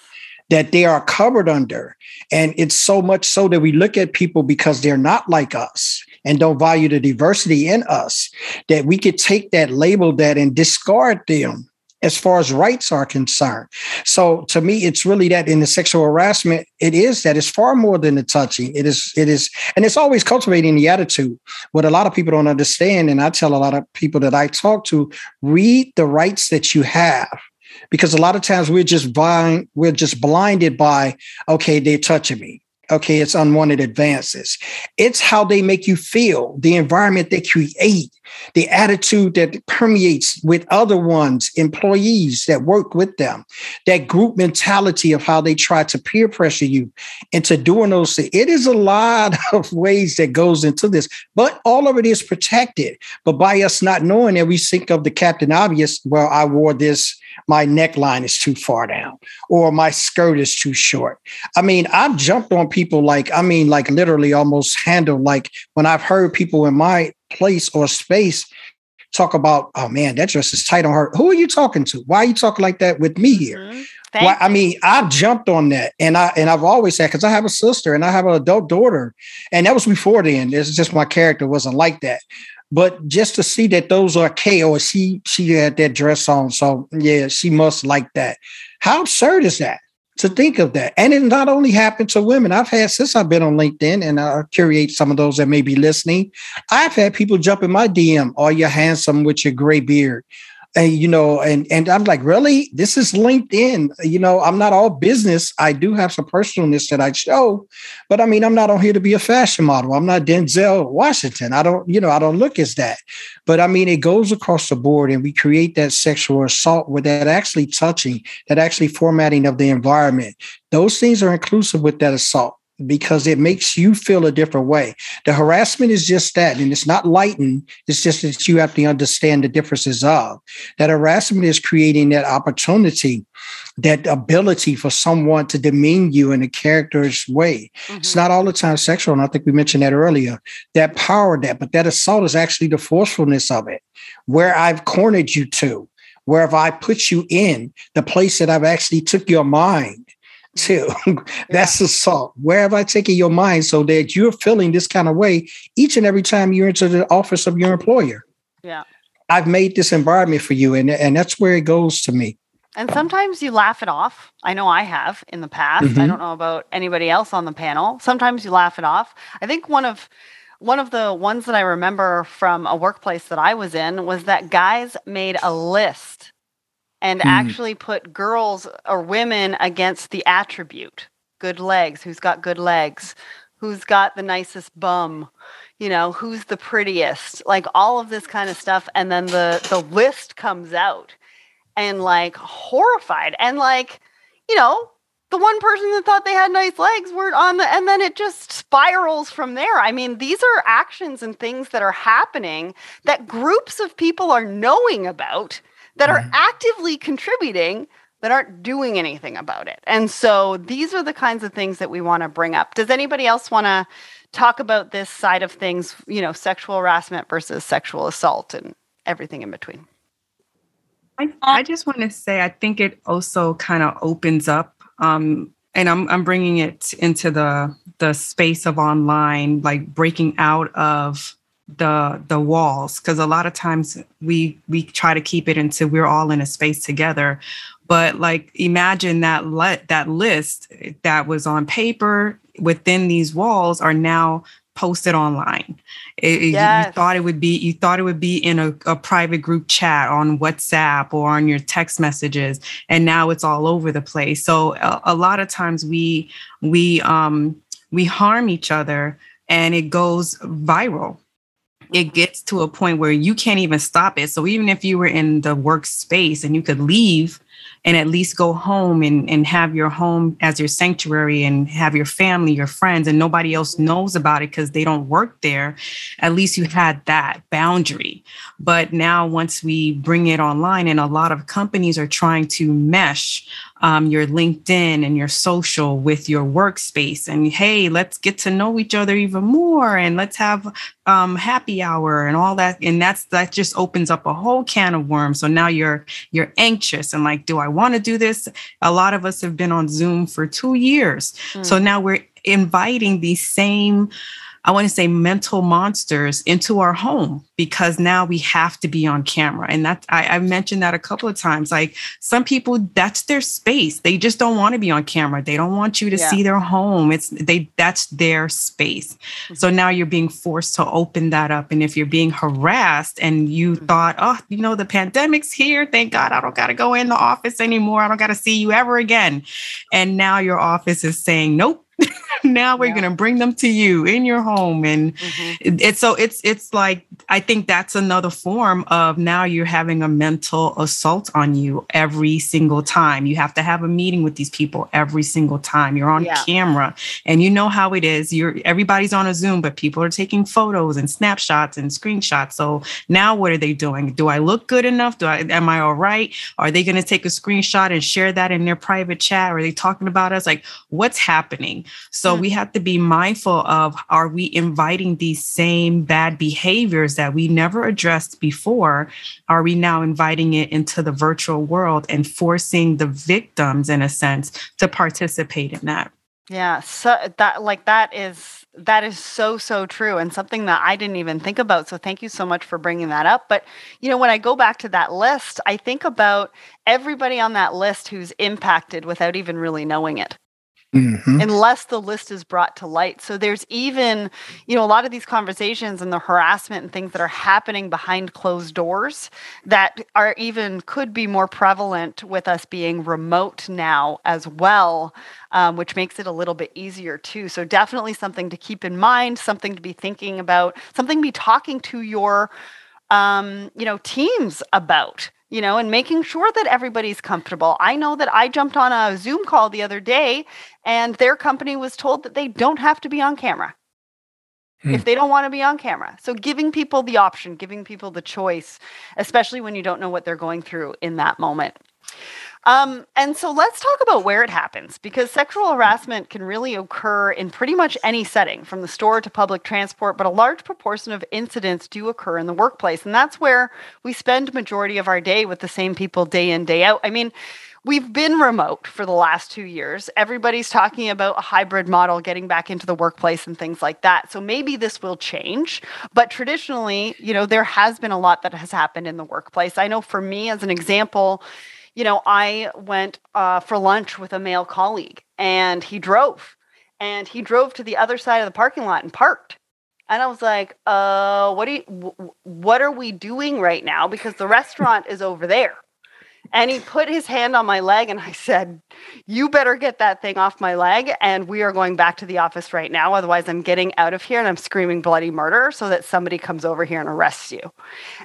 that they are covered under. And it's so much so that we look at people because they're not like us and don't value the diversity in us that we could take that label that and discard them as far as rights are concerned. So to me, it's really that in the sexual harassment, it is that it's far more than the touching. It is, it is, and it's always cultivating the attitude. What a lot of people don't understand, and I tell a lot of people that I talk to, read the rights that you have because a lot of times we're just blind, we're just blinded by, okay, they're touching me. Okay, it's unwanted advances. It's how they make you feel, the environment they create, the attitude that permeates with other ones, employees that work with them, that group mentality of how they try to peer pressure you into doing those things. It is a lot of ways that goes into this, but all of it is protected. But by us not knowing that, we think of the captain obvious. Well, I wore this my neckline is too far down or my skirt is too short. I mean, I've jumped on people like, I mean, like literally almost handled like when I've heard people in my place or space talk about, oh man, that dress is tight on her. Who are you talking to? Why are you talking like that with me here? Mm-hmm. Well, I mean, I've jumped on that, and I and I've always said because I have a sister and I have an adult daughter, and that was before then. It's just my character wasn't like that. But just to see that those are K or she she had that dress on, so yeah, she must like that. How absurd is that? To think of that, and it not only happened to women. I've had since I've been on LinkedIn, and I curate some of those that may be listening. I've had people jump in my DM. Are you handsome with your gray beard? And you know, and and I'm like, really? This is LinkedIn. You know, I'm not all business. I do have some personalness that I show, but I mean, I'm not on here to be a fashion model. I'm not Denzel Washington. I don't, you know, I don't look as that. But I mean, it goes across the board, and we create that sexual assault with that actually touching, that actually formatting of the environment. Those things are inclusive with that assault because it makes you feel a different way. The harassment is just that, and it's not lightened. It's just that you have to understand the differences of that harassment is creating that opportunity, that ability for someone to demean you in a character's way. Mm-hmm. It's not all the time sexual, and I think we mentioned that earlier. That power, that, but that assault is actually the forcefulness of it, where I've cornered you to. Where have I put you in the place that I've actually took your mind too. That's yeah. assault. Where have I taken your mind so that you're feeling this kind of way each and every time you're into the office of your employer? Yeah. I've made this environment for you. And, and that's where it goes to me. And sometimes you laugh it off. I know I have in the past. Mm-hmm. I don't know about anybody else on the panel. Sometimes you laugh it off. I think one of one of the ones that I remember from a workplace that I was in was that guys made a list and mm. actually put girls or women against the attribute good legs who's got good legs who's got the nicest bum you know who's the prettiest like all of this kind of stuff and then the the list comes out and like horrified and like you know the one person that thought they had nice legs were on the and then it just spirals from there i mean these are actions and things that are happening that groups of people are knowing about that are mm-hmm. actively contributing that aren't doing anything about it. And so these are the kinds of things that we want to bring up. Does anybody else want to talk about this side of things, you know, sexual harassment versus sexual assault and everything in between? I, I just want to say, I think it also kind of opens up, um, and I'm I'm bringing it into the the space of online, like breaking out of the the walls, because a lot of times we we try to keep it into we're all in a space together, but like imagine that let that list that was on paper within these walls are now posted online. It, yes. You thought it would be you thought it would be in a, a, private group chat on WhatsApp or on your text messages, and now it's all over the place. So a, a lot of times we we um, we harm each other, and it goes viral it gets to a point where you can't even stop it. So even if you were in the workspace and you could leave and at least go home and, and have your home as your sanctuary and have your family, your friends, and nobody else knows about it because they don't work there, at least you had that boundary. But now, once we bring it online, and a lot of companies are trying to mesh um, your LinkedIn and your social with your workspace. And hey, let's get to know each other even more and let's have um, happy hour and all that. And that's that just opens up a whole can of worms. So now you're you're anxious and like, do I want to do this? A lot of us have been on Zoom for two years. Mm. So now we're inviting these same I want to say mental monsters into our home because now we have to be on camera. And that I, I mentioned that a couple of times. Like some people, that's their space. They just don't want to be on camera. They don't want you to yeah. see their home. It's they that's their space. Mm-hmm. So now you're being forced to open that up. And if you're being harassed and you mm-hmm. thought, oh, you know, the pandemic's here. Thank God I don't gotta go in the office anymore. I don't gotta see you ever again. And now your office is saying, Nope now we're yeah. going to bring them to you in your home and mm-hmm. it's so it's it's like i think that's another form of now you're having a mental assault on you every single time. You have to have a meeting with these people every single time. You're on yeah. camera and you know how it is. You're everybody's on a zoom but people are taking photos and snapshots and screenshots. So now what are they doing? Do i look good enough? Do i am i all right? Are they going to take a screenshot and share that in their private chat? Are they talking about us? Like what's happening so mm-hmm. we have to be mindful of are we inviting these same bad behaviors that we never addressed before? Are we now inviting it into the virtual world and forcing the victims, in a sense, to participate in that? Yeah, so that like that is that is so so true and something that I didn't even think about. So thank you so much for bringing that up. But you know, when I go back to that list, I think about everybody on that list who's impacted without even really knowing it. Mm-hmm. unless the list is brought to light. So there's even, you know, a lot of these conversations and the harassment and things that are happening behind closed doors that are even could be more prevalent with us being remote now as well, um, which makes it a little bit easier too. So definitely something to keep in mind, something to be thinking about, something to be talking to your, um, you know, teams about you know, and making sure that everybody's comfortable. I know that I jumped on a Zoom call the other day and their company was told that they don't have to be on camera hmm. if they don't want to be on camera. So giving people the option, giving people the choice, especially when you don't know what they're going through in that moment. Um, and so let's talk about where it happens because sexual harassment can really occur in pretty much any setting, from the store to public transport, but a large proportion of incidents do occur in the workplace. And that's where we spend majority of our day with the same people day in, day out. I mean, we've been remote for the last two years. Everybody's talking about a hybrid model, getting back into the workplace and things like that. So maybe this will change. But traditionally, you know, there has been a lot that has happened in the workplace. I know for me, as an example, you know, I went uh, for lunch with a male colleague and he drove and he drove to the other side of the parking lot and parked. And I was like, uh, what, do you, what are we doing right now? Because the restaurant is over there. And he put his hand on my leg, and I said, You better get that thing off my leg. And we are going back to the office right now. Otherwise, I'm getting out of here and I'm screaming bloody murder so that somebody comes over here and arrests you.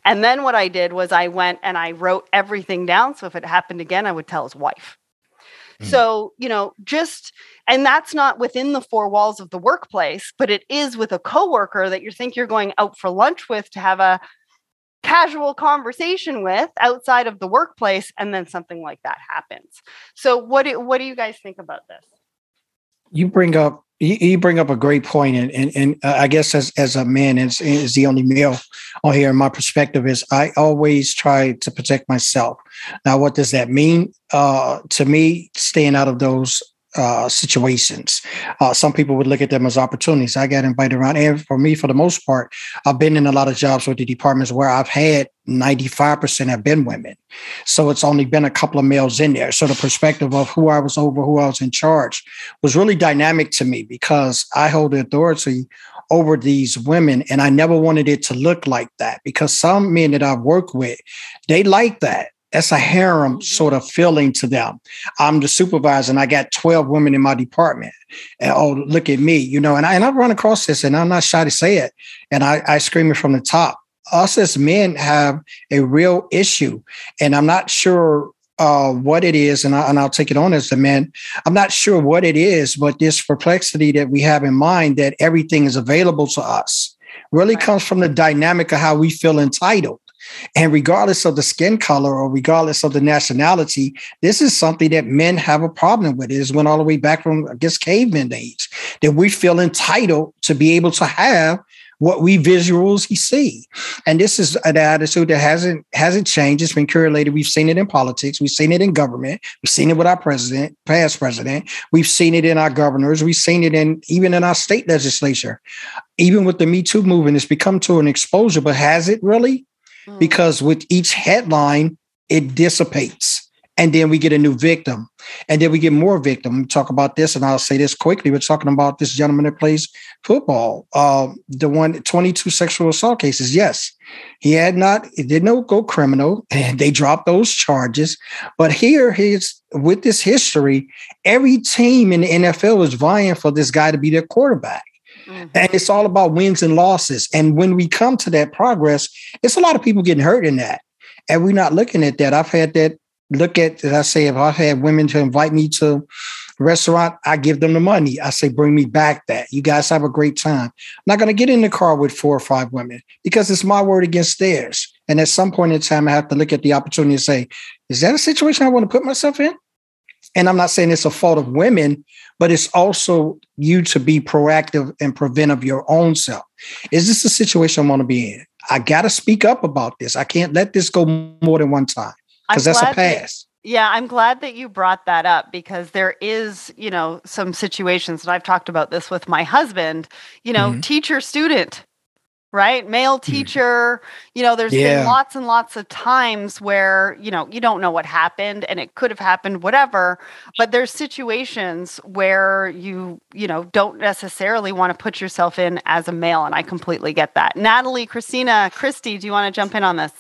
And then what I did was I went and I wrote everything down. So if it happened again, I would tell his wife. Mm. So, you know, just, and that's not within the four walls of the workplace, but it is with a coworker that you think you're going out for lunch with to have a casual conversation with outside of the workplace and then something like that happens. So what do, what do you guys think about this? You bring up you, bring up a great point and and, and uh, i guess as, as a man as, as the only male on here my perspective is i always try to protect myself. Now what does that mean? Uh, to me staying out of those uh, situations. Uh, some people would look at them as opportunities. I got invited around, and for me, for the most part, I've been in a lot of jobs with the departments where I've had 95% have been women. So it's only been a couple of males in there. So the perspective of who I was over, who I was in charge was really dynamic to me because I hold the authority over these women. And I never wanted it to look like that because some men that I've worked with, they like that that's a harem sort of feeling to them. I'm the supervisor and I got 12 women in my department. And oh, look at me, you know, and I and I run across this and I'm not shy to say it. And I, I scream it from the top. Us as men have a real issue. And I'm not sure uh, what it is, and, I, and I'll take it on as the man. I'm not sure what it is, but this perplexity that we have in mind that everything is available to us really comes from the dynamic of how we feel entitled. And regardless of the skin color or regardless of the nationality, this is something that men have a problem with. It is went all the way back from, I guess, caveman age, that we feel entitled to be able to have what we visuals see. And this is an attitude that hasn't hasn't changed. It's been correlated. We've seen it in politics. We've seen it in government. We've seen it with our president, past president. We've seen it in our governors. We've seen it in even in our state legislature. Even with the Me Too movement, it's become to an exposure. But has it really? Mm. because with each headline, it dissipates. And then we get a new victim. And then we get more victim. We talk about this, and I'll say this quickly. We're talking about this gentleman that plays football. Um, the one 22 sexual assault cases. Yes, he had not, it did not go criminal, and they dropped those charges. But here, he's with this history, every team in the NFL is vying for this guy to be their quarterback. Mm-hmm. And it's all about wins and losses. And when we come to that progress, it's a lot of people getting hurt in that. And we're not looking at that. I've had that look at, as I say, if I've had women to invite me to restaurant, I give them the money. I say, bring me back that. You guys have a great time. I'm not going to get in the car with four or five women because it's my word against theirs. And at some point in time, I have to look at the opportunity and say, is that a situation I want to put myself in? And I'm not saying it's a fault of women, but it's also you to be proactive and prevent of your own self. Is this a situation I want to be in? I got to speak up about this. I can't let this go more than one time because that's a pass. That, yeah, I'm glad that you brought that up because there is, you know, some situations, and I've talked about this with my husband, you know, mm-hmm. teacher student right? Male hmm. teacher, you know, there's yeah. been lots and lots of times where, you know, you don't know what happened and it could have happened, whatever. But there's situations where you, you know, don't necessarily want to put yourself in as a male. And I completely get that. Natalie, Christina, Christy, do you want to jump in on this?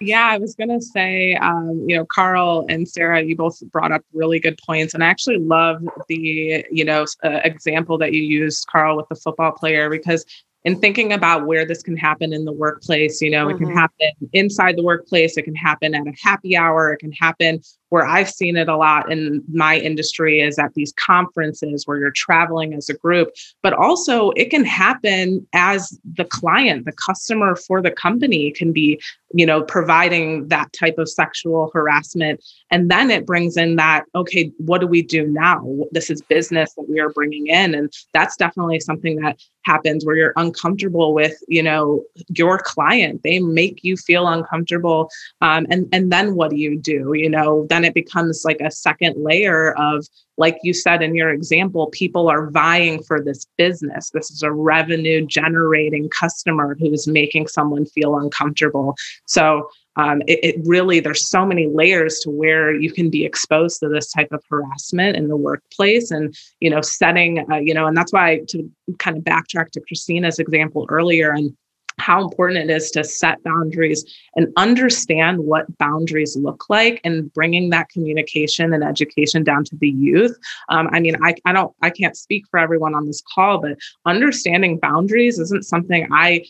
Yeah, I was going to say, um, you know, Carl and Sarah, you both brought up really good points. And I actually love the, you know, uh, example that you used, Carl, with the football player, because and thinking about where this can happen in the workplace you know mm-hmm. it can mm-hmm. happen inside the workplace it can happen at a happy hour it can happen where I've seen it a lot in my industry is at these conferences where you're traveling as a group, but also it can happen as the client, the customer for the company can be, you know, providing that type of sexual harassment. And then it brings in that, okay, what do we do now? This is business that we are bringing in. And that's definitely something that happens where you're uncomfortable with, you know, your client. They make you feel uncomfortable. Um, and, and then what do you do? You know, then it becomes like a second layer of like you said in your example people are vying for this business this is a revenue generating customer who's making someone feel uncomfortable so um, it, it, really there's so many layers to where you can be exposed to this type of harassment in the workplace and you know setting uh, you know and that's why to kind of backtrack to christina's example earlier and how important it is to set boundaries and understand what boundaries look like and bringing that communication and education down to the youth. Um, i mean I, I don't i can't speak for everyone on this call but understanding boundaries isn't something i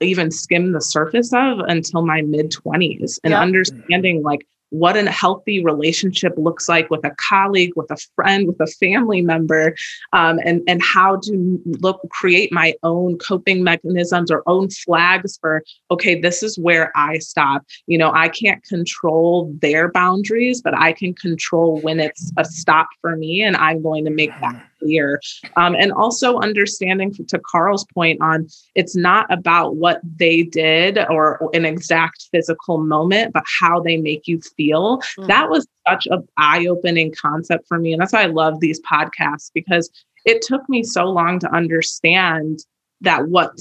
even skim the surface of until my mid 20s and yeah. understanding like what a healthy relationship looks like with a colleague, with a friend, with a family member, um, and and how to look create my own coping mechanisms or own flags for okay, this is where I stop. You know, I can't control their boundaries, but I can control when it's a stop for me, and I'm going to make that clear. Um, and also understanding to Carl's point on it's not about what they did or an exact physical moment, but how they make you feel. Mm-hmm. That was such an eye opening concept for me. And that's why I love these podcasts because it took me so long to understand that what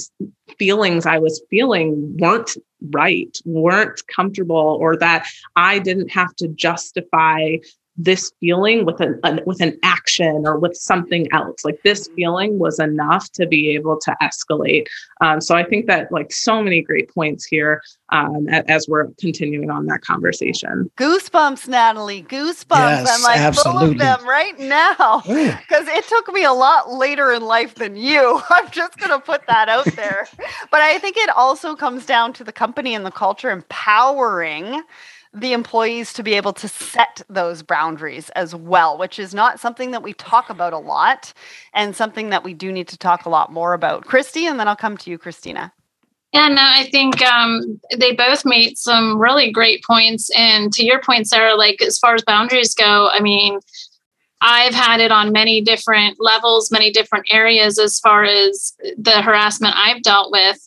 feelings I was feeling weren't right, weren't comfortable, or that I didn't have to justify this feeling with an, an, with an action or with something else. Like this mm-hmm. feeling was enough to be able to escalate. Um, so i think that like so many great points here um, as we're continuing on that conversation. Goosebumps natalie goosebumps. Yes, i'm like absolutely. full of them right now. Because it took me a lot later in life than you. I'm just going to put that out there. But i think it also comes down to the company and the culture empowering the employees to be able to set those boundaries as well, which is not something that we talk about a lot and something that we do need to talk a lot more about. Christy, and then I'll come to you, Christina. Yeah, no, I think um, they both made some really great points. And to your point, Sarah, like as far as boundaries go, I mean, I've had it on many different levels, many different areas as far as the harassment I've dealt with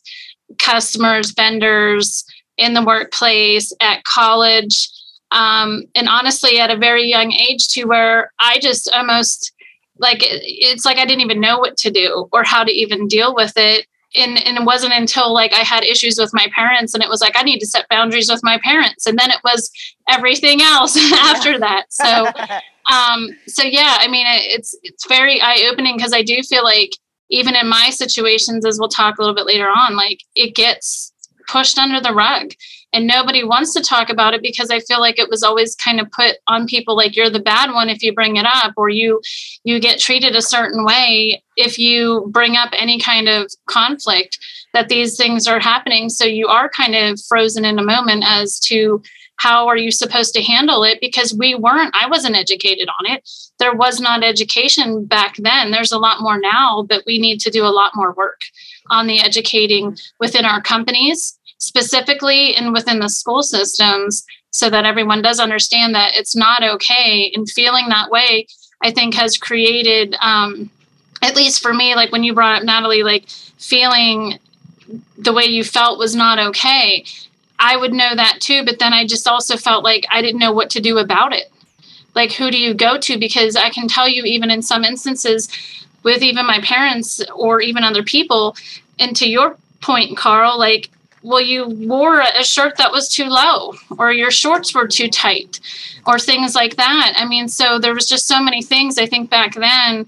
customers, vendors, in the workplace, at college, um, and honestly, at a very young age, to where I just almost like it's like I didn't even know what to do or how to even deal with it. And, and it wasn't until like I had issues with my parents, and it was like I need to set boundaries with my parents, and then it was everything else after that. So, um, so yeah, I mean, it's it's very eye opening because I do feel like even in my situations, as we'll talk a little bit later on, like it gets pushed under the rug. And nobody wants to talk about it because i feel like it was always kind of put on people like you're the bad one if you bring it up or you you get treated a certain way if you bring up any kind of conflict that these things are happening. So you are kind of frozen in a moment as to how are you supposed to handle it because we weren't i wasn't educated on it. There was not education back then. There's a lot more now but we need to do a lot more work on the educating within our companies specifically and within the school systems so that everyone does understand that it's not okay and feeling that way i think has created um, at least for me like when you brought up natalie like feeling the way you felt was not okay i would know that too but then i just also felt like i didn't know what to do about it. Like who do you go to? Because i can tell you even in some instances with even my parents or even other people and to your point carl like well, you wore a shirt that was too low, or your shorts were too tight, or things like that. I mean, so there was just so many things I think back then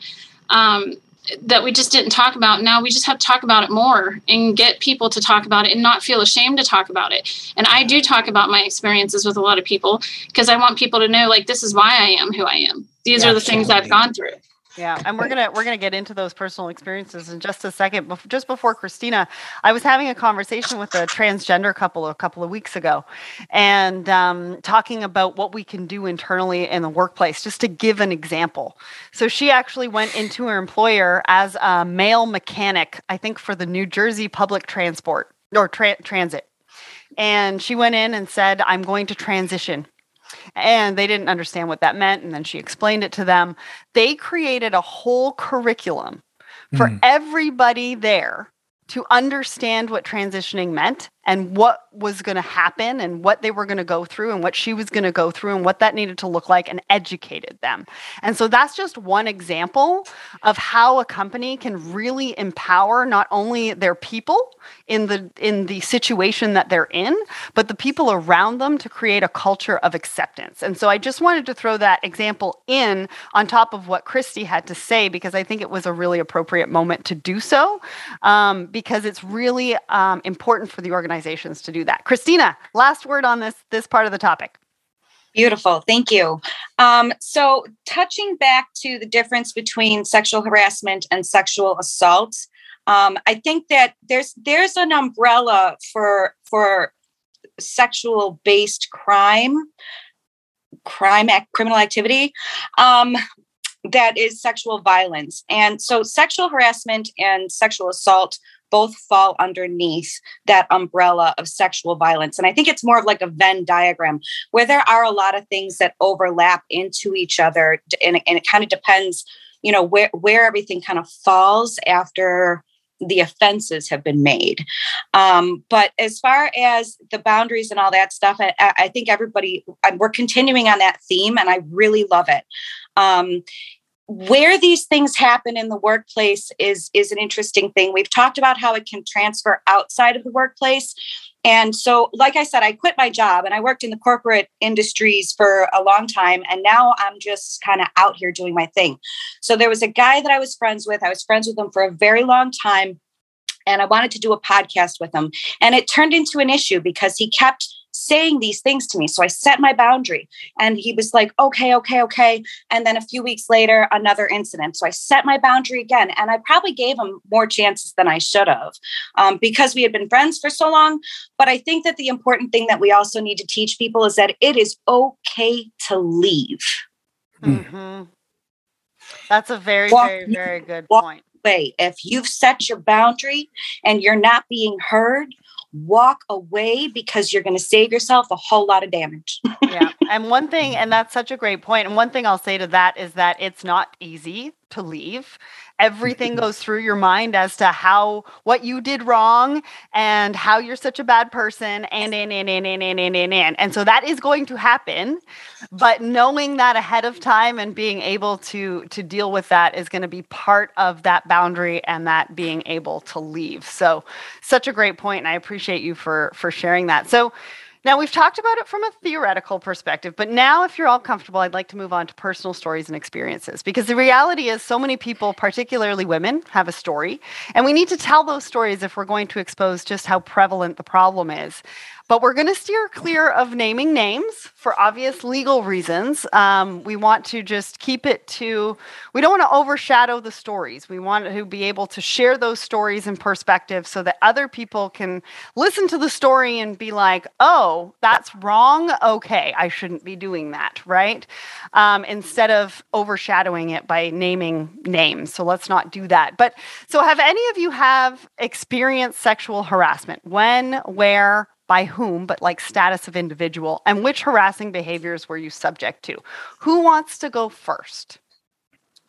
um, that we just didn't talk about. Now we just have to talk about it more and get people to talk about it and not feel ashamed to talk about it. And I do talk about my experiences with a lot of people because I want people to know, like, this is why I am who I am. These yeah, are the things I've gone through. Yeah, and we're gonna we're gonna get into those personal experiences in just a second. Just before Christina, I was having a conversation with a transgender couple a couple of weeks ago, and um, talking about what we can do internally in the workplace. Just to give an example, so she actually went into her employer as a male mechanic, I think for the New Jersey public transport or tra- transit, and she went in and said, "I'm going to transition." And they didn't understand what that meant. And then she explained it to them. They created a whole curriculum for mm. everybody there to understand what transitioning meant and what was going to happen and what they were going to go through and what she was going to go through and what that needed to look like and educated them. And so that's just one example of how a company can really empower not only their people in the in the situation that they're in, but the people around them to create a culture of acceptance. And so I just wanted to throw that example in on top of what Christy had to say because I think it was a really appropriate moment to do so um, because it's really um, important for the organization organizations to do that. Christina, last word on this this part of the topic. Beautiful. Thank you. Um, so, touching back to the difference between sexual harassment and sexual assault, um, I think that there's there's an umbrella for for sexual based crime crime act, criminal activity um, that is sexual violence. And so sexual harassment and sexual assault both fall underneath that umbrella of sexual violence. And I think it's more of like a Venn diagram where there are a lot of things that overlap into each other. And, and it kind of depends, you know, where, where everything kind of falls after the offenses have been made. Um, but as far as the boundaries and all that stuff, I, I think everybody, we're continuing on that theme and I really love it. Um, where these things happen in the workplace is is an interesting thing. We've talked about how it can transfer outside of the workplace. And so like i said i quit my job and i worked in the corporate industries for a long time and now i'm just kind of out here doing my thing. So there was a guy that i was friends with. I was friends with him for a very long time and i wanted to do a podcast with him. And it turned into an issue because he kept saying these things to me. So I set my boundary and he was like, okay, okay, okay. And then a few weeks later, another incident. So I set my boundary again. And I probably gave him more chances than I should have um, because we had been friends for so long. But I think that the important thing that we also need to teach people is that it is okay to leave. Mm-hmm. That's a very, walk, very, very good point. Away. If you've set your boundary and you're not being heard, walk away because you're going to save yourself a whole lot of damage. yeah. And one thing, and that's such a great point. And one thing I'll say to that is that it's not easy to leave everything mm-hmm. goes through your mind as to how what you did wrong and how you're such a bad person and and and and and and and and, and. and so that is going to happen but knowing that ahead of time and being able to to deal with that is going to be part of that boundary and that being able to leave so such a great point and i appreciate you for for sharing that so now, we've talked about it from a theoretical perspective, but now, if you're all comfortable, I'd like to move on to personal stories and experiences because the reality is so many people, particularly women, have a story, and we need to tell those stories if we're going to expose just how prevalent the problem is. But we're going to steer clear of naming names for obvious legal reasons. Um, we want to just keep it to, we don't want to overshadow the stories. We want to be able to share those stories and perspectives so that other people can listen to the story and be like, oh, that's wrong. Okay, I shouldn't be doing that, right? Um, instead of overshadowing it by naming names. So let's not do that. But so have any of you have experienced sexual harassment? When, where, by whom, but like status of individual, and which harassing behaviors were you subject to? Who wants to go first?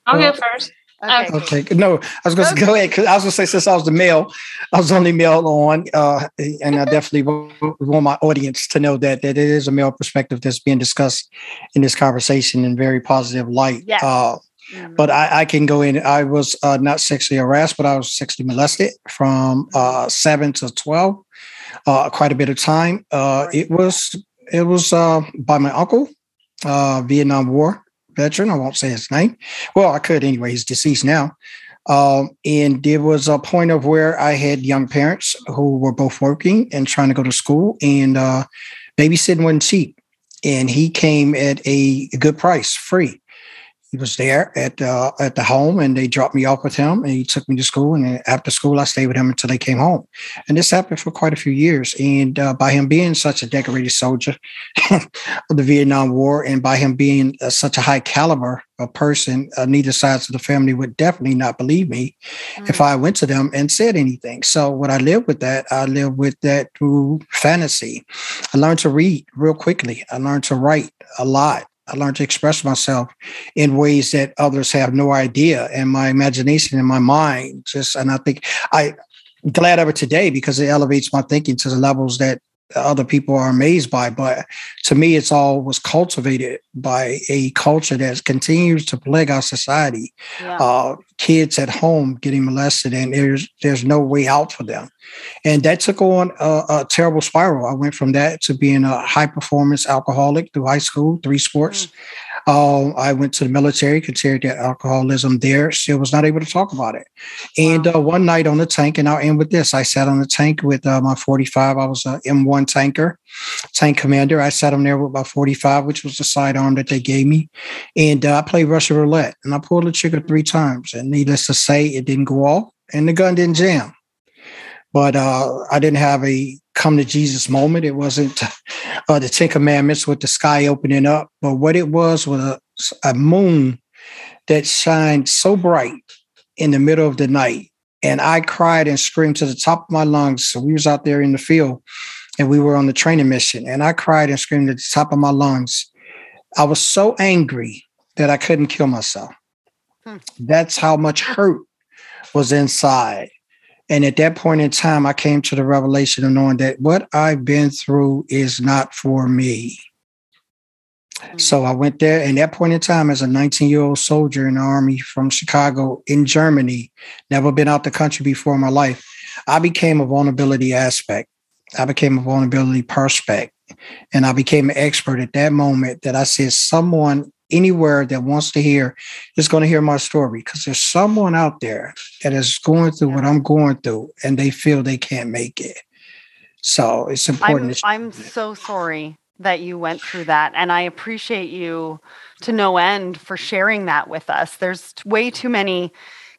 I'll go first. Okay. okay. No, I was going to okay. go ahead because I was going to say since I was the male, I was only male on, uh, and I definitely want my audience to know that that it is a male perspective that's being discussed in this conversation in very positive light. Yes. Uh, mm-hmm. But I, I, can go in. I was uh, not sexually harassed, but I was sexually molested from uh, seven to twelve uh, quite a bit of time. Uh, it was it was uh, by my uncle, uh, Vietnam War veteran. I won't say his name. Well, I could anyway. He's deceased now. Um, and there was a point of where I had young parents who were both working and trying to go to school, and uh, babysitting wasn't cheap. And he came at a good price, free he was there at uh, at the home, and they dropped me off with him, and he took me to school. And after school, I stayed with him until they came home. And this happened for quite a few years. And uh, by him being such a decorated soldier of the Vietnam War, and by him being uh, such a high caliber a person, uh, neither sides of the family would definitely not believe me mm. if I went to them and said anything. So what I lived with that, I lived with that through fantasy. I learned to read real quickly. I learned to write a lot. I learned to express myself in ways that others have no idea. And my imagination and my mind just, and I think I, glad of it today because it elevates my thinking to the levels that other people are amazed by. But to me, it's all was cultivated by a culture that continues to plague our society. Yeah. Uh, kids at home getting molested, and there's there's no way out for them, and that took on a, a terrible spiral. I went from that to being a high performance alcoholic through high school, three sports. Mm. Uh, I went to the military, considered that alcoholism there. Still was not able to talk about it. And wow. uh, one night on the tank, and I'll end with this: I sat on the tank with uh, my 45. I was a M1 tanker, tank commander. I sat on there with my 45, which was the sidearm that they gave me, and uh, I played Russian roulette. And I pulled the trigger three times, and needless to say, it didn't go off, and the gun didn't jam. But uh, I didn't have a come to Jesus moment. It wasn't uh, the Ten Commandments with the sky opening up. But what it was was a, a moon that shined so bright in the middle of the night. And I cried and screamed to the top of my lungs. So we was out there in the field and we were on the training mission. And I cried and screamed at the top of my lungs. I was so angry that I couldn't kill myself. Hmm. That's how much hurt was inside. And at that point in time, I came to the revelation of knowing that what I've been through is not for me. Mm-hmm. So I went there, and that point in time, as a 19 year old soldier in the army from Chicago in Germany, never been out the country before in my life, I became a vulnerability aspect. I became a vulnerability prospect. And I became an expert at that moment that I said, someone anywhere that wants to hear is going to hear my story because there's someone out there that is going through what I'm going through and they feel they can't make it. So it's important. I'm, I'm so sorry that you went through that. And I appreciate you to no end for sharing that with us. There's way too many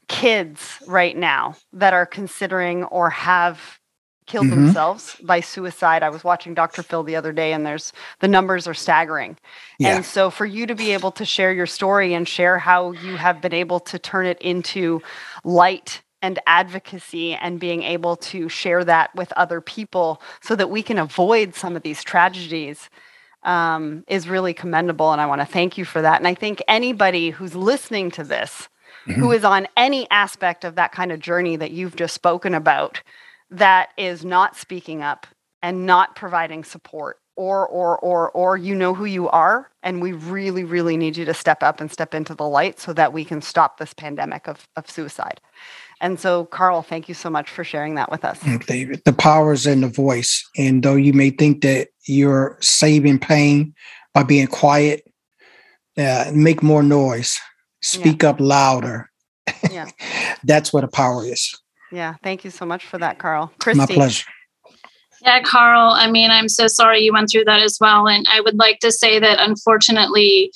kids right now that are considering or have killed mm-hmm. themselves by suicide. I was watching Dr. Phil the other day and there's the numbers are staggering. Yeah. And so for you to be able to share your story and share how you have been able to turn it into light and advocacy and being able to share that with other people so that we can avoid some of these tragedies um, is really commendable. And I want to thank you for that. And I think anybody who's listening to this, mm-hmm. who is on any aspect of that kind of journey that you've just spoken about, that is not speaking up and not providing support or or or or you know who you are. And we really really need you to step up and step into the light so that we can stop this pandemic of, of suicide. And so carl thank you so much for sharing that with us. David the power is in the voice. And though you may think that you're saving pain by being quiet uh, make more noise. Speak yeah. up louder. Yeah. That's what the power is yeah, thank you so much for that, Carl. Christy. My pleasure. Yeah, Carl, I mean, I'm so sorry you went through that as well. And I would like to say that unfortunately,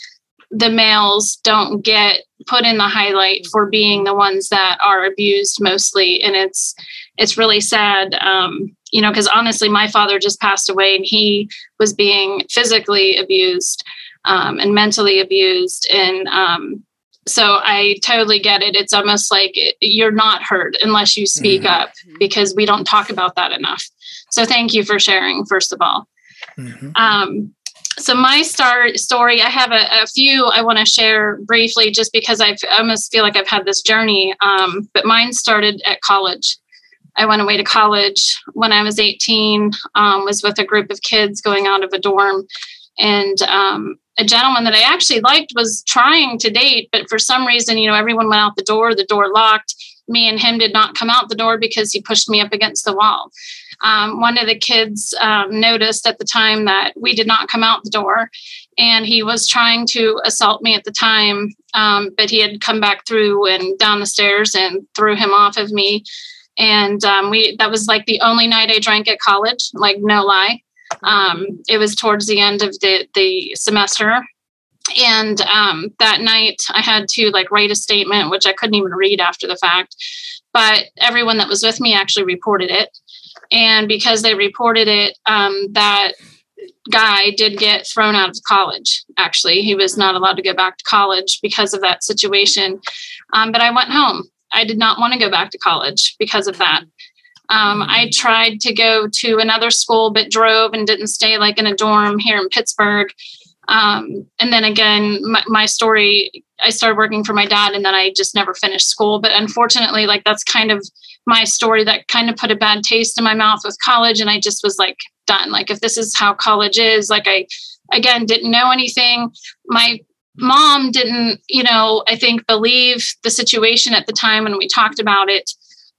the males don't get put in the highlight for being the ones that are abused mostly. And it's it's really sad. Um, you know, because honestly, my father just passed away and he was being physically abused um, and mentally abused. And um, so I totally get it. It's almost like you're not heard unless you speak mm-hmm. up because we don't talk about that enough. So thank you for sharing, first of all. Mm-hmm. Um, so my start story, I have a, a few I want to share briefly, just because I've, I almost feel like I've had this journey. Um, but mine started at college. I went away to college when I was 18. Um, was with a group of kids going out of a dorm, and um, a gentleman that I actually liked was trying to date, but for some reason, you know, everyone went out the door, the door locked. Me and him did not come out the door because he pushed me up against the wall. Um, one of the kids um, noticed at the time that we did not come out the door, and he was trying to assault me at the time, um, but he had come back through and down the stairs and threw him off of me. And um, we that was like the only night I drank at college, like no lie. Um, it was towards the end of the, the semester. And um, that night I had to like write a statement, which I couldn't even read after the fact. But everyone that was with me actually reported it. And because they reported it, um, that guy did get thrown out of college. Actually, he was not allowed to go back to college because of that situation. Um, but I went home. I did not want to go back to college because of that. Um, I tried to go to another school, but drove and didn't stay like in a dorm here in Pittsburgh. Um, and then again, my, my, story, I started working for my dad and then I just never finished school. But unfortunately, like that's kind of my story that kind of put a bad taste in my mouth with college. And I just was like, done. Like, if this is how college is, like, I again didn't know anything. My mom didn't, you know, I think believe the situation at the time when we talked about it.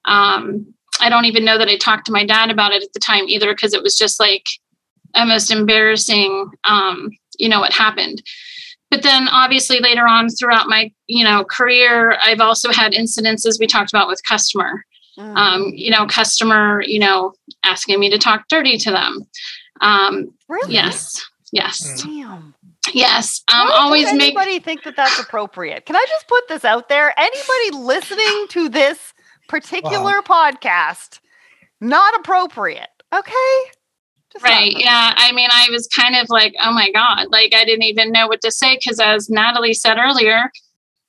Um, I don't even know that I talked to my dad about it at the time either, because it was just like almost embarrassing, um, you know, what happened. But then obviously later on throughout my, you know, career, I've also had incidences we talked about with customer. Mm. Um, you know, customer, you know, asking me to talk dirty to them. Um, really? Yes. Yes. Damn. Yes. Um, Why always make anybody think that that's appropriate. Can I just put this out there? Anybody listening to this particular wow. podcast not appropriate. Okay? right. Yeah. I mean, I was kind of like, oh my God, like I didn't even know what to say because, as Natalie said earlier,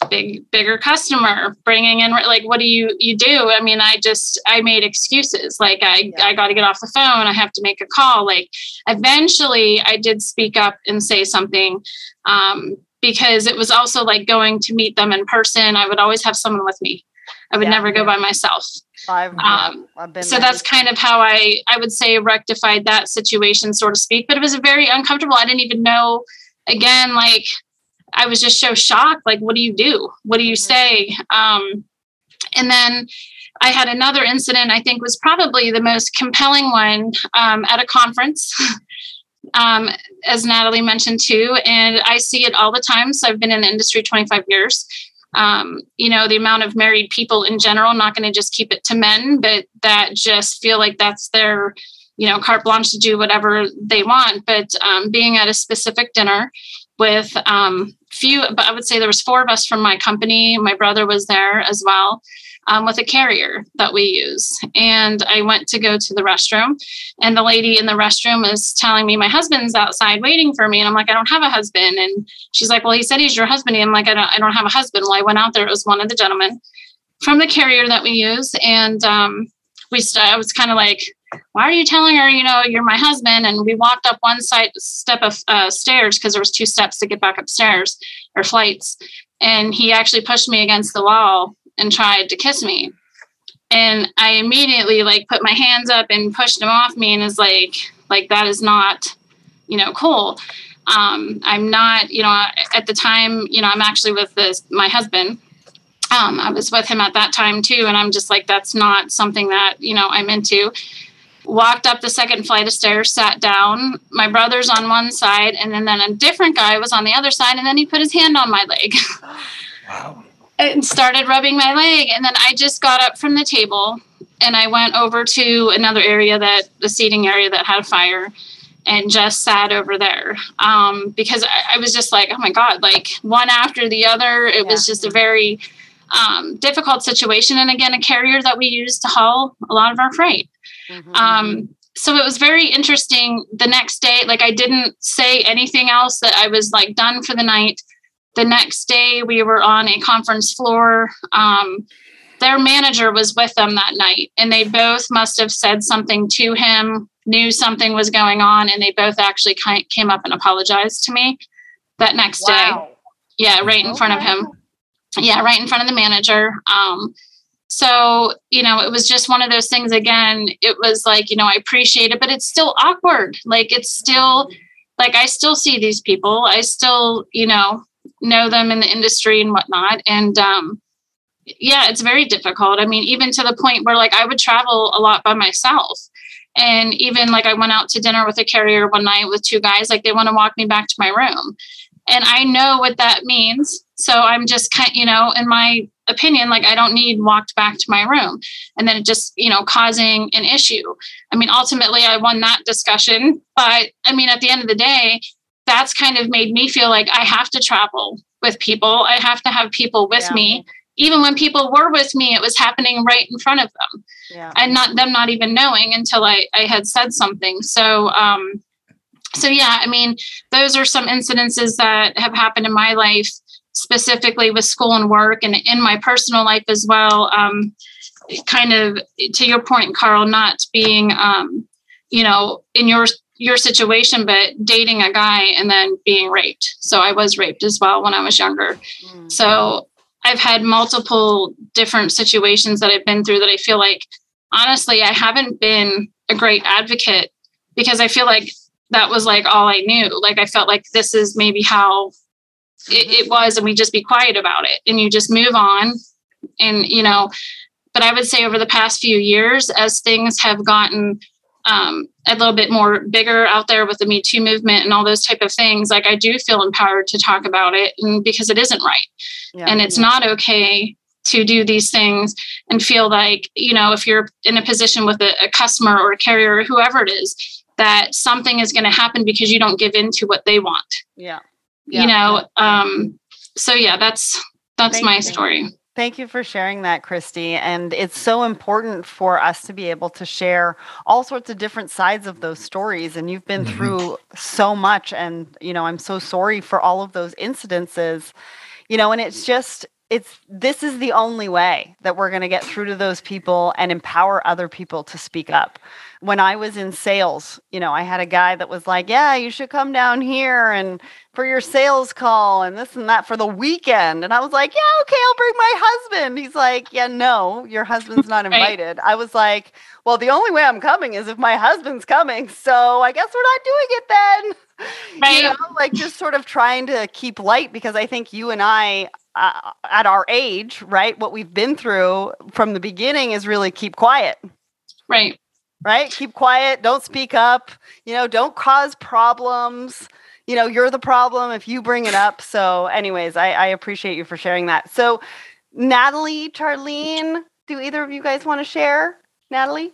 big bigger customer bringing in like what do you you do i mean i just i made excuses like i yeah. i got to get off the phone i have to make a call like eventually i did speak up and say something um, because it was also like going to meet them in person i would always have someone with me i would yeah, never go by myself I've, um, I've been so that's kind of how i i would say rectified that situation so to speak but it was very uncomfortable i didn't even know again like I was just so shocked. Like, what do you do? What do you say? Um, and then I had another incident, I think was probably the most compelling one um, at a conference, um, as Natalie mentioned too. And I see it all the time. So I've been in the industry 25 years. Um, you know, the amount of married people in general, not going to just keep it to men, but that just feel like that's their, you know, carte blanche to do whatever they want. But um, being at a specific dinner with um, few, but I would say there was four of us from my company. My brother was there as well. Um, with a carrier that we use. And I went to go to the restroom, and the lady in the restroom is telling me my husband's outside waiting for me. And I'm like, I don't have a husband. And she's like, Well, he said he's your husband. And I'm like, I don't, I don't have a husband. Well, I went out there. It was one of the gentlemen from the carrier that we use, and um, we. St- I was kind of like, why are you telling her you know you're my husband and we walked up one side step of uh, stairs because there was two steps to get back upstairs or flights and he actually pushed me against the wall and tried to kiss me and i immediately like put my hands up and pushed him off me and is like like that is not you know cool um, i'm not you know at the time you know i'm actually with this my husband um, i was with him at that time too and i'm just like that's not something that you know i'm into walked up the second flight of stairs, sat down. My brother's on one side, and then, then a different guy was on the other side, and then he put his hand on my leg. Wow. And started rubbing my leg. And then I just got up from the table and I went over to another area that the seating area that had a fire and just sat over there um, because I, I, was just like, oh my God, like one after the other. It yeah. was just a very um, difficult situation. And again, a carrier that we use to haul a lot of our freight. Mm-hmm. Um, so it was very interesting the next day. Like I didn't say anything else that I was like done for the night. The next day we were on a conference floor. Um, their manager was with them that night and they both must have said something to him, knew something was going on, and they both actually came up and apologized to me that next wow. day. Yeah, right in okay. front of him. Yeah, right in front of the manager. Um, so, you know, it was just one of those things again. It was like, you know, I appreciate it, but it's still awkward. Like, it's still like I still see these people. I still, you know, know them in the industry and whatnot. And, um, yeah, it's very difficult. I mean, even to the point where like I would travel a lot by myself. And even like I went out to dinner with a carrier one night with two guys, like they want to walk me back to my room. And I know what that means. So I'm just kind, you know, in my opinion like i don't need walked back to my room and then it just you know causing an issue i mean ultimately i won that discussion but i mean at the end of the day that's kind of made me feel like i have to travel with people i have to have people with yeah. me even when people were with me it was happening right in front of them yeah. and not them not even knowing until i i had said something so um so yeah i mean those are some incidences that have happened in my life specifically with school and work and in my personal life as well. Um, kind of to your point, Carl, not being, um, you know, in your your situation, but dating a guy and then being raped. So I was raped as well when I was younger. Mm-hmm. So I've had multiple different situations that I've been through that I feel like honestly I haven't been a great advocate because I feel like that was like all I knew. Like I felt like this is maybe how it, it was and we just be quiet about it and you just move on and you know but i would say over the past few years as things have gotten um, a little bit more bigger out there with the me too movement and all those type of things like i do feel empowered to talk about it and because it isn't right yeah, and it's yeah. not okay to do these things and feel like you know if you're in a position with a, a customer or a carrier or whoever it is that something is going to happen because you don't give in to what they want yeah yeah. you know um so yeah that's that's Thank my you. story Thank you for sharing that, Christy. And it's so important for us to be able to share all sorts of different sides of those stories. And you've been mm-hmm. through so much. And, you know, I'm so sorry for all of those incidences, you know, and it's just, it's this is the only way that we're going to get through to those people and empower other people to speak up when i was in sales you know i had a guy that was like yeah you should come down here and for your sales call and this and that for the weekend and i was like yeah okay i'll bring my husband he's like yeah no your husband's not invited i was like well the only way i'm coming is if my husband's coming so i guess we're not doing it then right. you know like just sort of trying to keep light because i think you and i uh, at our age, right? What we've been through from the beginning is really keep quiet. Right. Right? Keep quiet. Don't speak up. You know, don't cause problems. You know, you're the problem if you bring it up. So, anyways, I, I appreciate you for sharing that. So, Natalie, Charlene, do either of you guys want to share? Natalie?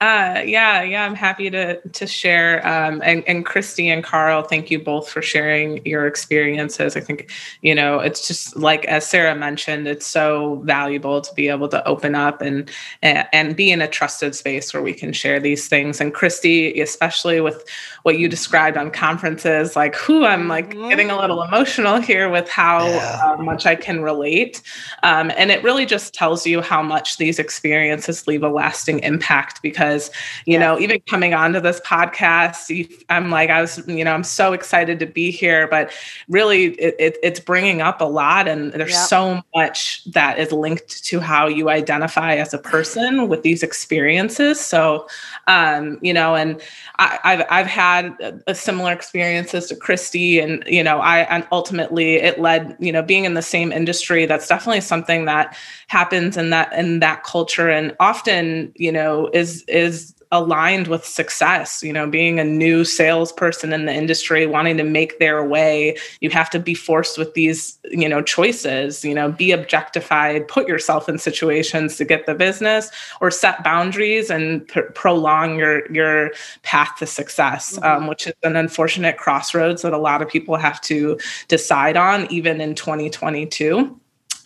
Uh, yeah, yeah, I'm happy to to share. Um, and and Christy and Carl, thank you both for sharing your experiences. I think you know it's just like as Sarah mentioned, it's so valuable to be able to open up and and be in a trusted space where we can share these things. And Christy, especially with what you described on conferences, like who I'm like mm-hmm. getting a little emotional here with how yeah. uh, much I can relate. Um, and it really just tells you how much these experiences leave a lasting impact because because you know even coming onto this podcast i'm like i was you know i'm so excited to be here but really it, it, it's bringing up a lot and there's so much that is linked to how you identify as a person with these experiences. So um, you know and I, have I've had a, a similar experiences to christy and you know i and ultimately it led you know being in the same industry that's definitely something that happens in that in that culture and often you know is is aligned with success you know being a new salesperson in the industry wanting to make their way you have to be forced with these you know choices you know be objectified put yourself in situations to get the business or set boundaries and pr- prolong your your path to success mm-hmm. um, which is an unfortunate crossroads that a lot of people have to decide on even in 2022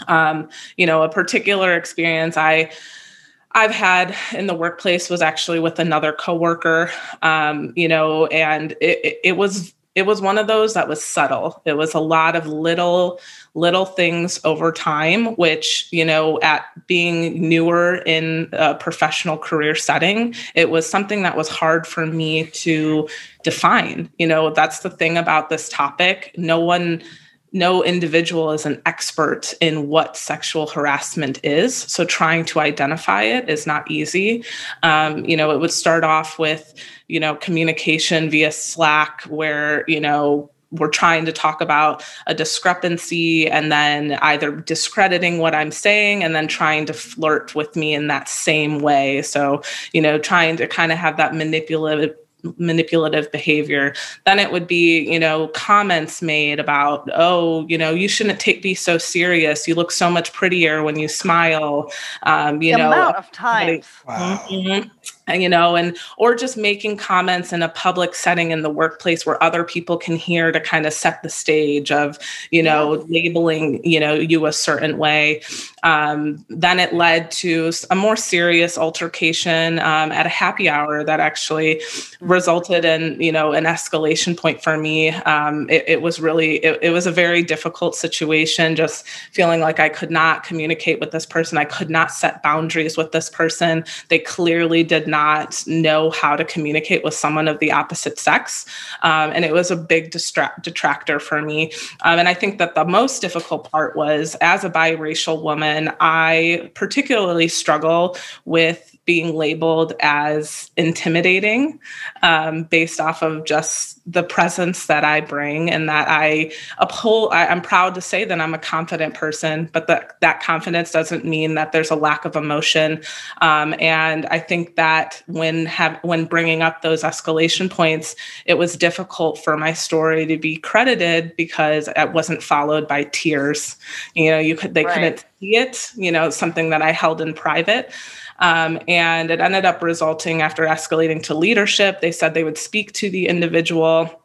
um, you know a particular experience i I've had in the workplace was actually with another coworker, um, you know, and it, it was it was one of those that was subtle. It was a lot of little little things over time, which you know, at being newer in a professional career setting, it was something that was hard for me to define. You know, that's the thing about this topic. No one no individual is an expert in what sexual harassment is. So trying to identify it is not easy. Um, you know, it would start off with, you know, communication via Slack where, you know, we're trying to talk about a discrepancy and then either discrediting what I'm saying and then trying to flirt with me in that same way. So, you know, trying to kind of have that manipulative manipulative behavior then it would be you know comments made about oh you know you shouldn't take be so serious. You look so much prettier when you smile. Um, you the know amount of times. Wow. mm-hmm you know and or just making comments in a public setting in the workplace where other people can hear to kind of set the stage of you know labeling you know you a certain way. Um, then it led to a more serious altercation um, at a happy hour that actually resulted in you know an escalation point for me. Um, it, it, was really it, it was a very difficult situation just feeling like i could not communicate with this person. I could not set boundaries with this person. They clearly did not not know how to communicate with someone of the opposite sex. Um, and it was a big distract- detractor for me. Um, and I think that the most difficult part was as a biracial woman, I particularly struggle with being labeled as intimidating um, based off of just the presence that I bring and that I uphold. I, am proud to say that I'm a confident person, but that that confidence doesn't mean that there's a lack of emotion. Um, and I think that when have when bringing up those escalation points, it was difficult for my story to be credited because it wasn't followed by tears. You know, you could they right. couldn't see it. You know, something that I held in private. Um, and it ended up resulting after escalating to leadership. They said they would speak to the individual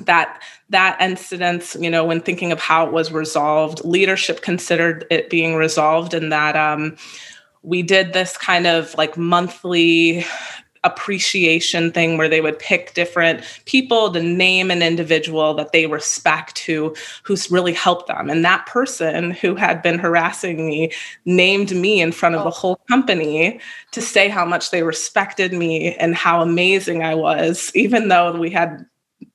that that incident you know when thinking of how it was resolved leadership considered it being resolved and that um, we did this kind of like monthly appreciation thing where they would pick different people to name an individual that they respect who who's really helped them. And that person who had been harassing me named me in front of oh. the whole company to say how much they respected me and how amazing I was even though we had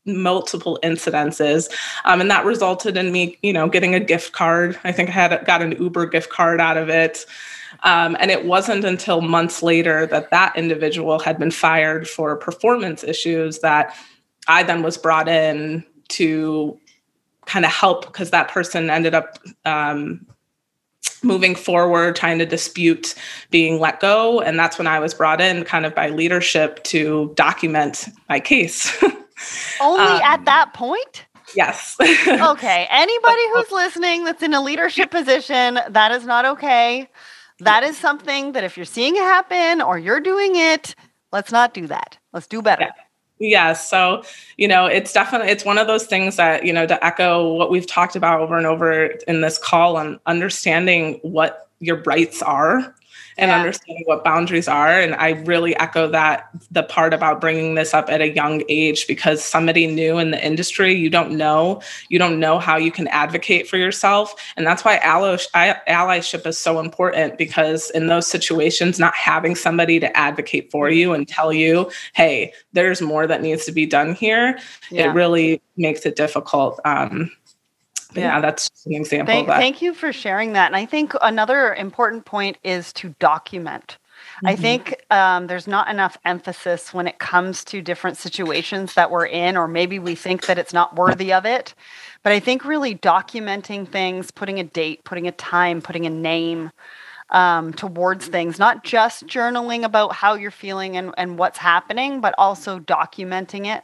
multiple incidences. Um, and that resulted in me you know getting a gift card. I think i had got an uber gift card out of it um, and it wasn't until months later that that individual had been fired for performance issues that i then was brought in to kind of help because that person ended up um, moving forward, trying to dispute being let go. And that's when I was brought in, kind of by leadership, to document my case. Only um, at that point? Yes. okay. Anybody who's listening that's in a leadership position, that is not okay. That is something that if you're seeing it happen or you're doing it, let's not do that. Let's do better. Yeah. So, you know, it's definitely it's one of those things that, you know, to echo what we've talked about over and over in this call on understanding what your rights are and yeah. understanding what boundaries are. And I really echo that the part about bringing this up at a young age because somebody new in the industry, you don't know, you don't know how you can advocate for yourself. And that's why allyship is so important because in those situations, not having somebody to advocate for you and tell you, hey, there's more that needs to be done here, yeah. it really makes it difficult. Um, yeah. that's an example. Thank, thank, you for sharing that. And I think another important point is to document. Mm-hmm. I think um, there's not enough emphasis when it comes to different situations that we're in, or maybe we think that it's not worthy of it. But I think really documenting things, putting a date, putting a time, putting a name um, towards things, not just journaling about how you're feeling and, and what's happening, but also documenting it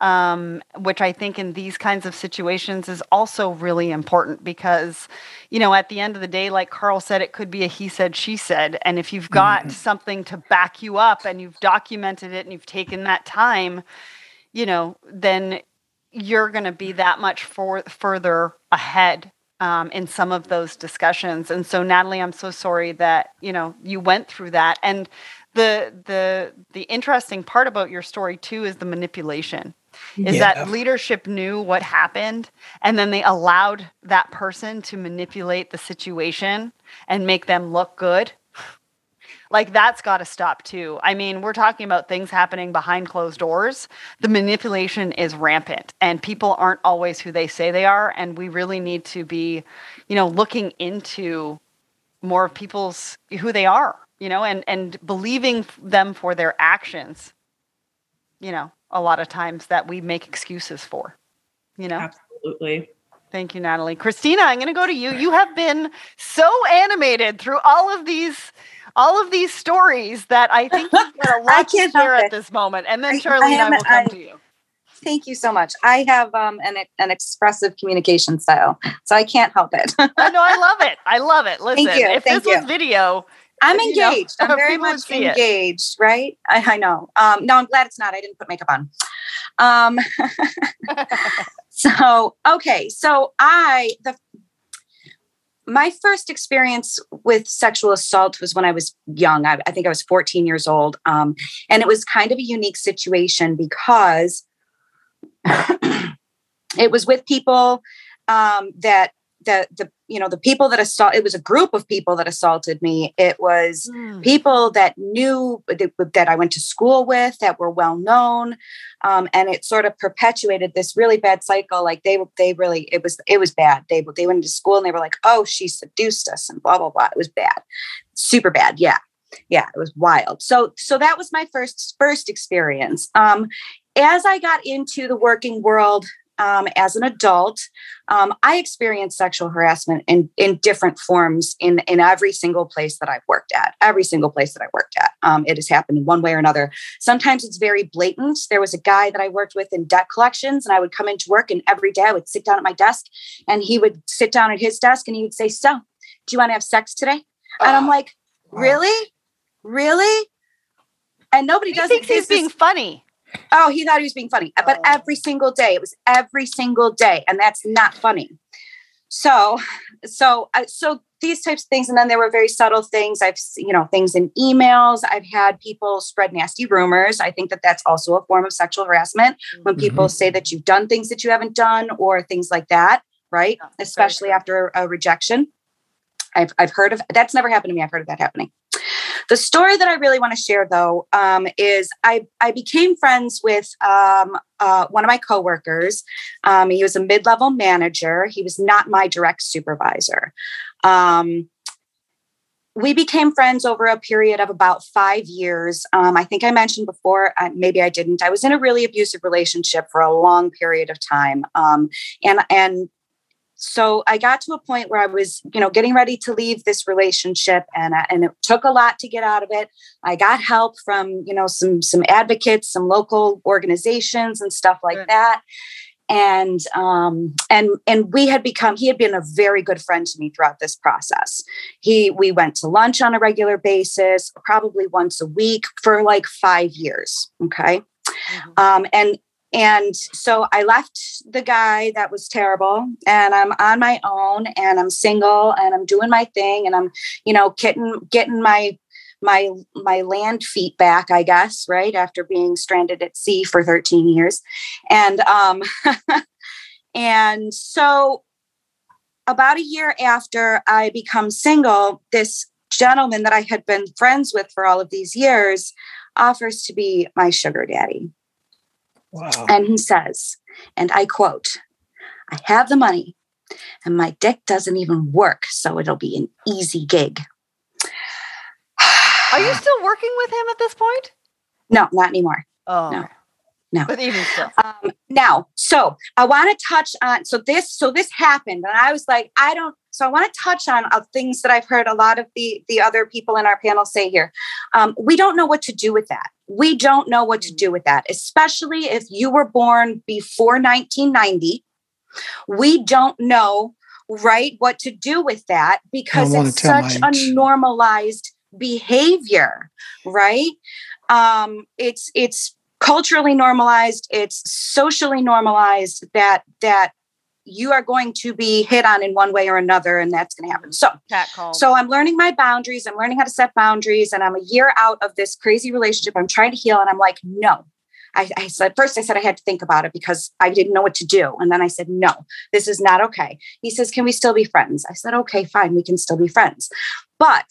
um, which I think in these kinds of situations is also really important because, you know, at the end of the day, like Carl said, it could be a he said, she said. And if you've got mm-hmm. something to back you up and you've documented it and you've taken that time, you know, then you're going to be that much for, further ahead um, in some of those discussions. And so, Natalie, I'm so sorry that you know you went through that. And the the the interesting part about your story too is the manipulation is yeah. that leadership knew what happened and then they allowed that person to manipulate the situation and make them look good. Like that's got to stop too. I mean we're talking about things happening behind closed doors. The manipulation is rampant and people aren't always who they say they are and we really need to be you know looking into more of people's who they are you know and and believing them for their actions you know a lot of times that we make excuses for. You know? Absolutely. Thank you, Natalie. Christina, I'm going to go to you. You have been so animated through all of these all of these stories that I think you've got a lot to share at this moment. And then Charlie I, I, will come I, to you. Thank you so much. I have um, an, an expressive communication style, so I can't help it. I know. I love it. I love it. Listen, Thank you. if Thank this you. was video, I'm engaged. Know, I'm very much engaged, it. right? I, I know. Um, no, I'm glad it's not. I didn't put makeup on. Um, so okay, so I the my first experience with sexual assault was when I was young. I, I think I was 14 years old, um, and it was kind of a unique situation because it was with people um, that the the you know the people that assault it was a group of people that assaulted me. It was mm. people that knew that, that, i went to school with that were well known um, and it sort of perpetuated this really bad cycle. Like they they really it was it was bad. They they went to school and they were like oh she seduced us and blah blah blah. It was bad. Super bad. Yeah. Yeah it was wild. So so that was my first first experience. Um as i got into the working world um, as an adult, um, I experienced sexual harassment in, in different forms in, in every single place that I've worked at. Every single place that I worked at, um, it has happened in one way or another. Sometimes it's very blatant. There was a guy that I worked with in debt collections, and I would come into work, and every day I would sit down at my desk, and he would sit down at his desk, and he would say, "So, do you want to have sex today?" And I'm like, "Really, really?" And nobody he does. Thinks he's being funny Oh, he thought he was being funny, but Oh. every single day, it was every single day, and that's not funny. So, so, uh, so these types of things, and then there were very subtle things. I've, you know, things in emails. I've had people spread nasty rumors. I think that that's also a form of sexual harassment when people say that you've done things that you haven't done or things like that, right? Yeah, Especially after a rejection. I've, I've heard of that's never happened to me. I've heard of that happening. The story that I really want to share, though, um, is I I became friends with um, uh, one of my coworkers. Um, he was a mid level manager. He was not my direct supervisor. Um, we became friends over a period of about five years. Um, I think I mentioned before, uh, maybe I didn't. I was in a really abusive relationship for a long period of time, um, and and so I got to a point where I was, you know, getting ready to leave this relationship, and I- and it took a lot to get out of it. I got help from, you know, some some advocates, some local organizations, and stuff like that. And um, and and we had become. He had been a very good friend to me throughout this process. He we went to lunch on a regular basis, probably once a week for like five years. Okay. Mhm. Um, and and so I left the guy that was terrible, and I'm on my own, and I'm single, and I'm doing my thing, and I'm, you know, getting getting my my my land feet back, I guess, right after being stranded at sea for 13 years, and um, and so about a year after I become single, this gentleman that I had been friends with for all of these years offers to be my sugar daddy. Wow. And he says, and I quote, I have the money and my dick doesn't even work, so it'll be an easy gig. Are you still working with him at this point? no, not anymore. Oh, No. No. But even still, Um, now, so I want to touch on so this so this happened, and I was like, I don't. So I want to touch on uh, things that I've heard a lot of the the other people in our panel say here. Um, we don't know what to do with that. We don't know what to do with that, especially if you were born before 1990. We don't know right what to do with that because it's such a normalized behavior, right? Um, it's it's culturally normalized it's socially normalized that that you are going to be hit on in one way or another and that's going to happen. So so i'm learning my boundaries i'm learning how to set boundaries and i'm a year out of this crazy relationship i'm trying to heal and i'm like no. I, I said first i said i had to think about it because i didn't know what to do and then i said no this is not okay. He says can we still be friends? I said okay fine we can still be friends. But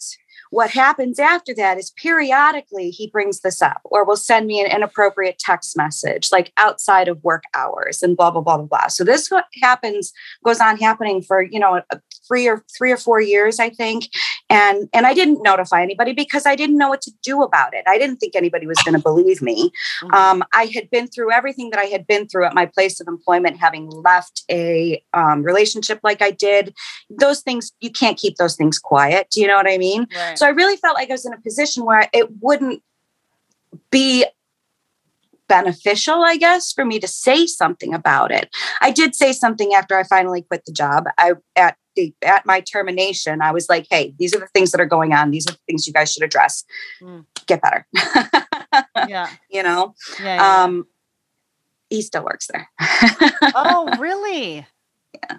what happens after that is periodically he brings this up or will send me an inappropriate text message like outside of work hours and blah blah blah blah blah. So this happens goes on happening for you know three or three or four years i think and and i didn't notify anybody because i didn't know what to do about it i didn't think anybody was going to believe me Mhm. um, I had been through everything that I had been through at my place of employment, having left a um, relationship like I did. Those things, you can't keep those things quiet. Do you know what I mean? right. So I really felt like I was in a position where it wouldn't be beneficial, I guess, for me to say something about it. I did say something after I finally quit the job. I at at my termination, I was like, "Hey, these are the things that are going on. These are the things you guys should address. Mm. Get better." yeah, you know. yeah, yeah. Um, he still works there. oh, really? Yeah.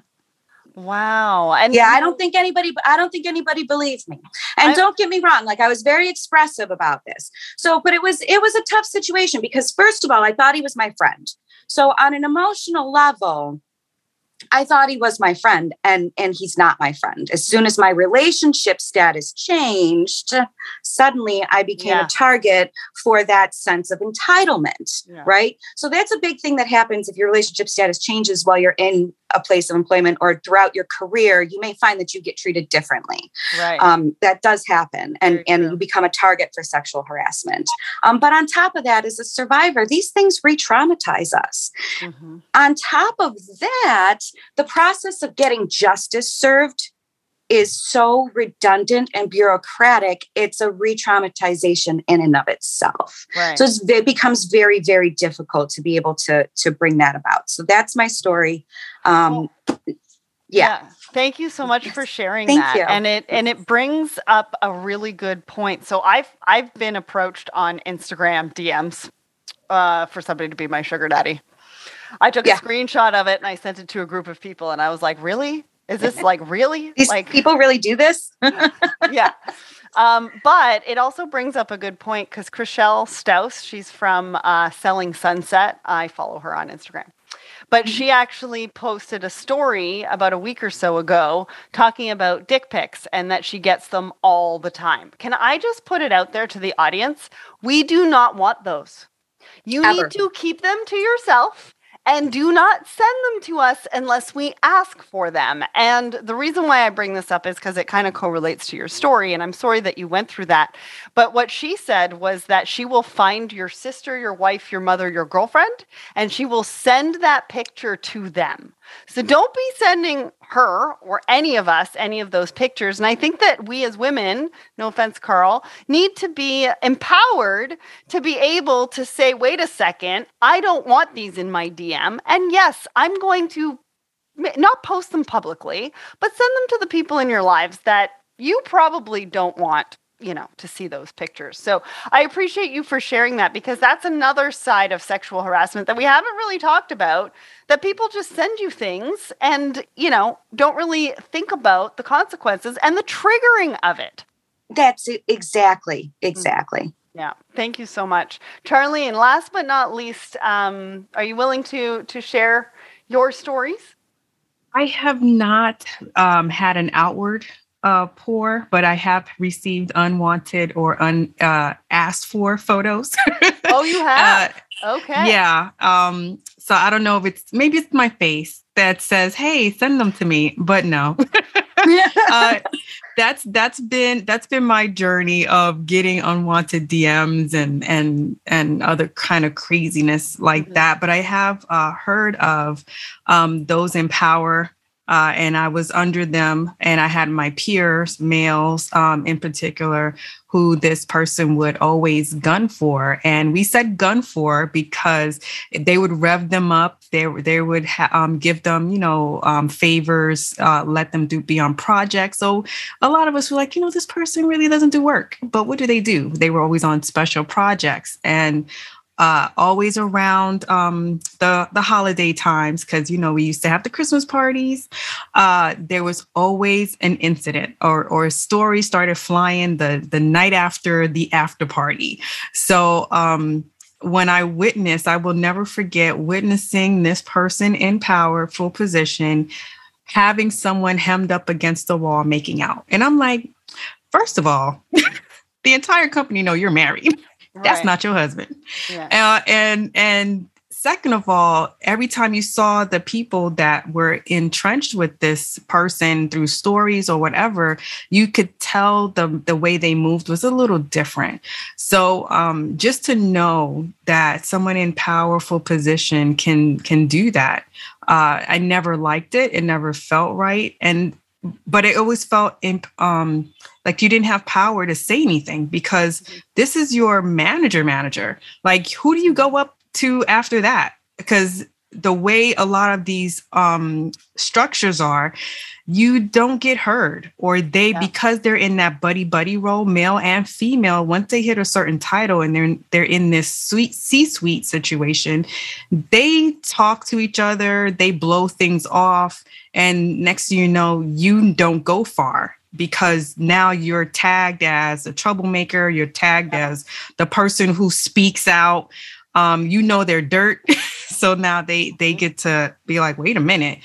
Wow. And yeah, I don't think anybody. I don't think anybody believes me. And I- don't get me wrong. Like I was very expressive about this. So, but it was it was a tough situation because first of all, I thought he was my friend. So on an emotional level, I thought he was my friend, and and he's not my friend. As soon as my relationship status changed, suddenly I became Yeah. a target for that sense of entitlement. Yeah. Right. So that's a big thing that happens if your relationship status changes while you're in a place of employment or throughout your career. You may find that you get treated differently Right. um, that does happen and Very and true. you become a target for sexual harassment um, but on top of that as a survivor these things re-traumatize us Mhm. on top of that the process of getting justice served is so redundant and bureaucratic it's a re-traumatization in and of itself Right. so it's, it becomes very very difficult to be able to to bring that about so that's my story um, yeah Thank you so much for sharing Thank that. you. And it and it brings up a really good point. So I've I've been approached on Instagram DMs uh, for somebody to be my sugar daddy. I took yeah. a screenshot of it and I sent it to a group of people, and I was like, "Really? Is this like really? These like people really do this?" yeah. Um, but it also brings up a good point because Chrishell Stause, she's from uh, Selling Sunset. I follow her on Instagram. But she actually posted a story about a week or so ago talking about dick pics and that she gets them all the time. Can I just put it out there to the audience? We do not want those. You Ever. need to keep them to yourself and do not send them to us unless we ask for them. And the reason why I bring this up is because it kind of correlates to your story. And I'm sorry that you went through that. But what she said was that she will find your sister, your wife, your mother, your girlfriend, and she will send that picture to them. So don't be sending her or any of us any of those pictures. And I think that we as women, no offense, Carl, need to be empowered to be able to say, wait a second, I don't want these in my DM. And yes, I'm going to not post them publicly, but send them to the people in your lives that you probably don't want you know to see those pictures so i appreciate you for sharing that because that's another side of sexual harassment that we haven't really talked about that people just send you things and you know don't really think about the consequences and the triggering of it that's it. exactly mm. exactly yeah thank you so much charlie and last but not least um, are you willing to to share your stories i have not um, had an outward uh, poor, but I have received unwanted or un uh, asked for photos. oh, you have? Uh, okay. Yeah. Um, so I don't know if it's maybe it's my face that says, "Hey, send them to me," but no. uh, that's that's been that's been my journey of getting unwanted DMs and and and other kind of craziness like mm-hmm. that. But I have uh, heard of um, those in power uh, and I was under them, and I had my peers, males um, in particular, who this person would always gun for. And we said gun for because they would rev them up. They, they would ha- um, give them, you know, um, favors, uh, let them do be on projects. So a lot of us were like, you know, this person really doesn't do work. But what do they do? They were always on special projects. And uh, always around um, the the holiday times because you know we used to have the Christmas parties. Uh, there was always an incident or or a story started flying the the night after the after party. So um, when I witnessed, I will never forget witnessing this person in power, full position, having someone hemmed up against the wall making out, and I'm like, first of all. the entire company know you're married that's right. not your husband. Yeah. Uh, and and second of all, every time you saw the people that were entrenched with this person through stories or whatever, you could tell the the way they moved was a little different. So um, just to know that someone in powerful position can can do that, uh, I never liked it. It never felt right, and but it always felt imp, um, like you didn't have power to say anything because mm-hmm. this is your manager manager like who do you go up to after that because the way a lot of these um, structures are you don't get heard or they yeah. because they're in that buddy buddy role male and female once they hit a certain title and they're they're in this sweet c-suite situation they talk to each other they blow things off and next you know you don't go far because now you're tagged as a troublemaker you're tagged as the person who speaks out. Um, you know they're dirt. So now they they get to be like wait a minute.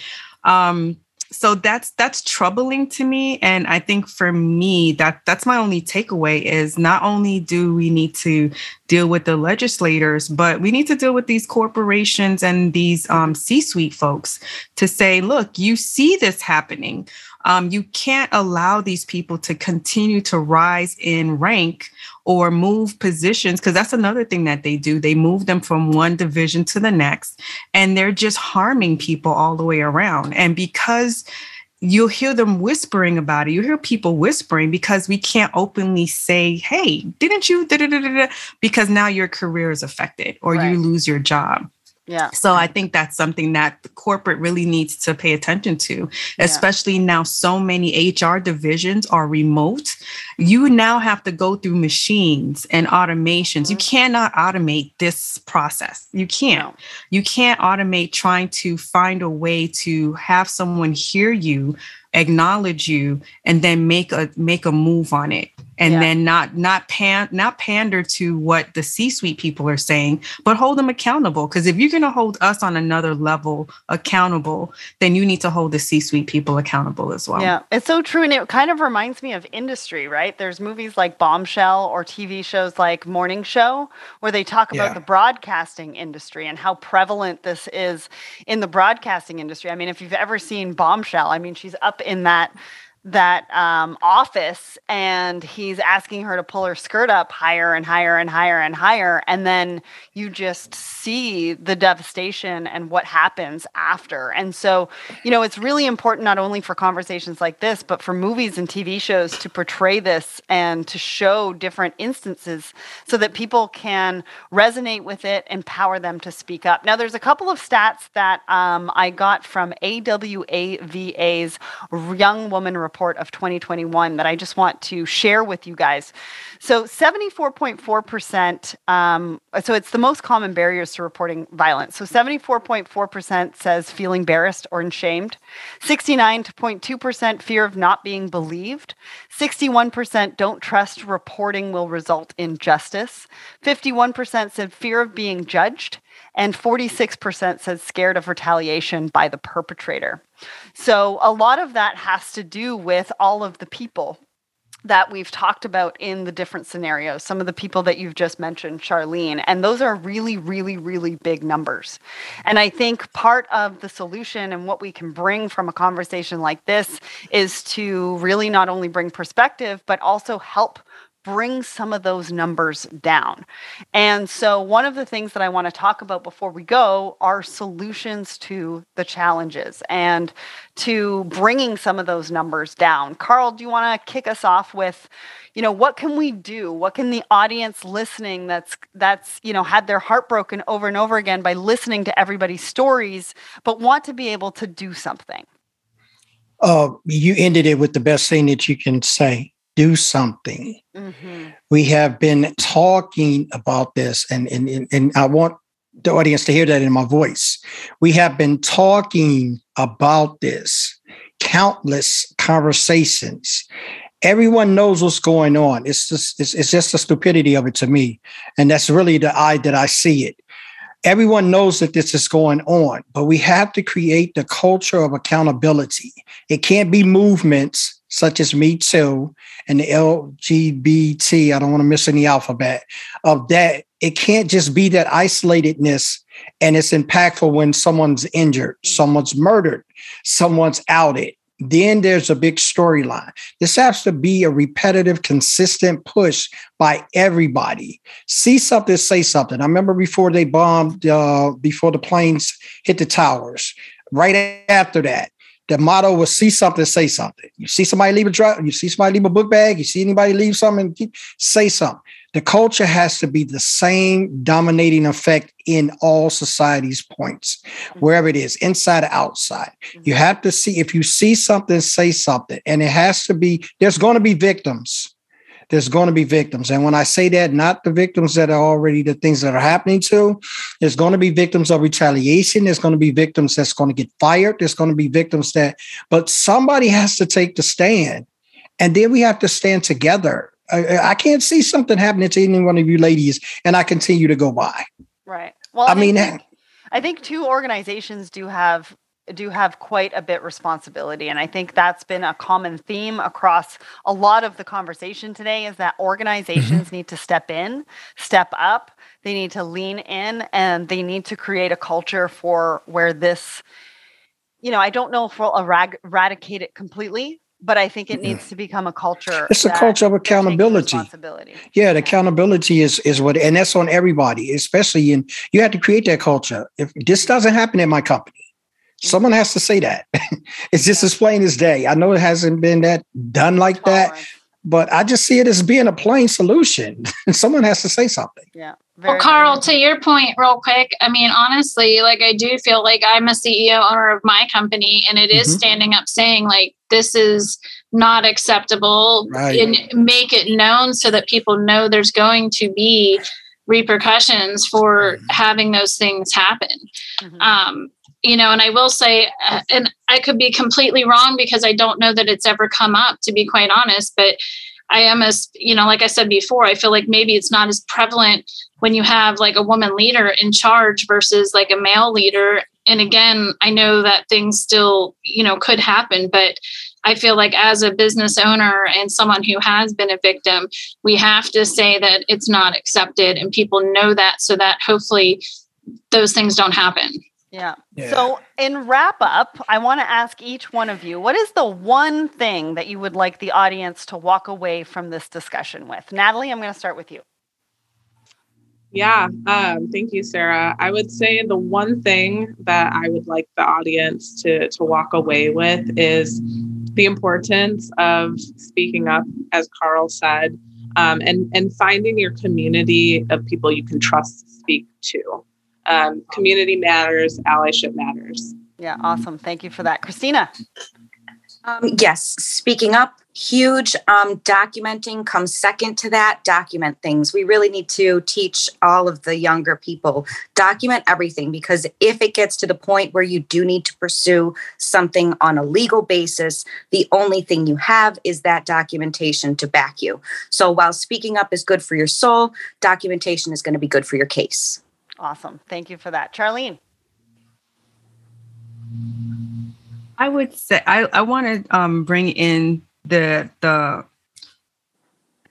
Um, so that's that's troubling to me. And i think for me that that's my only takeaway is not only do we need to deal with the legislators but we need to deal with these corporations and these um, c-suite folks to say look you see this happening um, you can't allow these people to continue to rise in rank or move positions because that's another thing that they do. They move them from one division to the next, and they're just harming people all the way around. And because you'll hear them whispering about it. You hear people whispering because we can't openly say, "Hey, didn't you?" Because now your career is affected, or right. you lose your job. Yeah. So I think that's something that the corporate really needs to pay attention to, especially yeah. now so many HR divisions are remote. You now have to go through machines and automations. Mm-hmm. You cannot automate this process. You can't. No. You can't automate trying to find a way to have someone hear you acknowledge you and then make a make a move on it and yeah. then not not pan not pander to what the c-suite people are saying but hold them accountable because if you're going to hold us on another level accountable then you need to hold the c-suite people accountable as well yeah it's so true and it kind of reminds me of industry right there's movies like bombshell or tv shows like morning show where they talk about yeah. the broadcasting industry and how prevalent this is in the broadcasting industry i mean if you've ever seen bombshell i mean she's up in that that um, office and he's asking her to pull her skirt up higher and higher and higher and higher. And then you just see the devastation and what happens after. And so you know it's really important not only for conversations like this but for movies and tv shows to portray this and to show different instances so that people can resonate with it empower them to speak up. Now there's a couple of stats that um, i got from AWAVA's young woman report report of 2021 that I just want to share with you guys. So 74.4%, um, so it's the most common barriers to reporting violence. So 74.4% says feel embarrassed or ashamed, 69.2% fear of not being believed, 61% don't trust reporting will result in justice, 51% said fear of being judged, and 46% said scared of retaliation by the perpetrator. So a lot of that has to do with all of the people that we've talked about in the different scenarios, some of the people that you've just mentioned, Charlene, and those are really, really, really big numbers. And I think part of the solution and what we can bring from a conversation like this is to really not only bring perspective, but also help bring some of those numbers down. And so, one of the things that I want to talk about before we go are solutions to the challenges and to bringing some of those numbers down. Carl, do you want to kick us off with? you know what can we do what can the audience listening that's that's you know had their heart broken over and over again by listening to everybody's stories but want to be able to do something uh, you ended it with the best thing that you can say do something. Mm-hmm. We have been talking about this, and, and, and I want the audience to hear that in my voice. We have been talking about this, countless conversations. Everyone knows what's going on. It's just it's, it's just the stupidity of it to me, and that's really the eye that I see it. Everyone knows that this is going on, but we have to create the culture of accountability. It can't be movements such as Me Too and the LGBT, I don't want to miss any alphabet of that. It can't just be that isolatedness and it's impactful when someone's injured, someone's murdered, someone's outed. Then there's a big storyline. This has to be a repetitive, consistent push by everybody. See something, say something. I remember before they bombed, uh, before the planes hit the towers, right after that, the motto was see something, say something. You see somebody leave a drug, you see somebody leave a book bag, you see anybody leave something, say something. The culture has to be the same dominating effect in all society's points, mm-hmm. wherever it is, inside or outside. You mm-hmm. have to see if you see something, say something. And it has to be, there's going to be victims there's going to be victims. And when I say that, not the victims that are already the things that are happening to, there's going to be victims of retaliation. There's going to be victims that's going to get fired. There's going to be victims that, but somebody has to take the stand. And then we have to stand together. I, I can't see something happening to any one of you ladies and I continue to go by. Right. Well, I, I mean, I think two organizations do have do have quite a bit responsibility and i think that's been a common theme across a lot of the conversation today is that organizations mm-hmm. need to step in step up they need to lean in and they need to create a culture for where this you know i don't know if we'll eradicate it completely but I think it needs to become a culture. It's a culture of accountability. Yeah, the accountability is is what, and that's on everybody, especially in. You have to create that culture. If this doesn't happen in my company, Someone has to say that. it's just as plain as day. I know it hasn't been that done like that, but I just see it as being a plain solution. and Someone has to say something. Yeah. Very, well, Carl, to your point, real quick, I mean, honestly, like I do feel like I'm a CEO owner of my company, and it is mm-hmm. standing up saying, like, this is not acceptable, right. and make it known so that people know there's going to be repercussions for mm-hmm. having those things happen. Mm-hmm. Um, you know, and I will say, uh, and I could be completely wrong because I don't know that it's ever come up, to be quite honest, but I am as, you know, like I said before, I feel like maybe it's not as prevalent when you have like a woman leader in charge versus like a male leader. And again, I know that things still, you know, could happen, but I feel like as a business owner and someone who has been a victim, we have to say that it's not accepted and people know that so that hopefully those things don't happen. Yeah. yeah. So, in wrap up, I want to ask each one of you what is the one thing that you would like the audience to walk away from this discussion with? Natalie, I'm going to start with you. Yeah, um, thank you, Sarah. I would say the one thing that I would like the audience to to walk away with is the importance of speaking up, as Carl said, um, and and finding your community of people you can trust to speak to um, community matters, allyship matters. Yeah, awesome. Thank you for that. Christina. Um, yes, speaking up, huge. Um, documenting comes second to that. Document things. We really need to teach all of the younger people document everything because if it gets to the point where you do need to pursue something on a legal basis, the only thing you have is that documentation to back you. So while speaking up is good for your soul, documentation is going to be good for your case. Awesome. Thank you for that. Charlene. I would say I, I want to um, bring in the the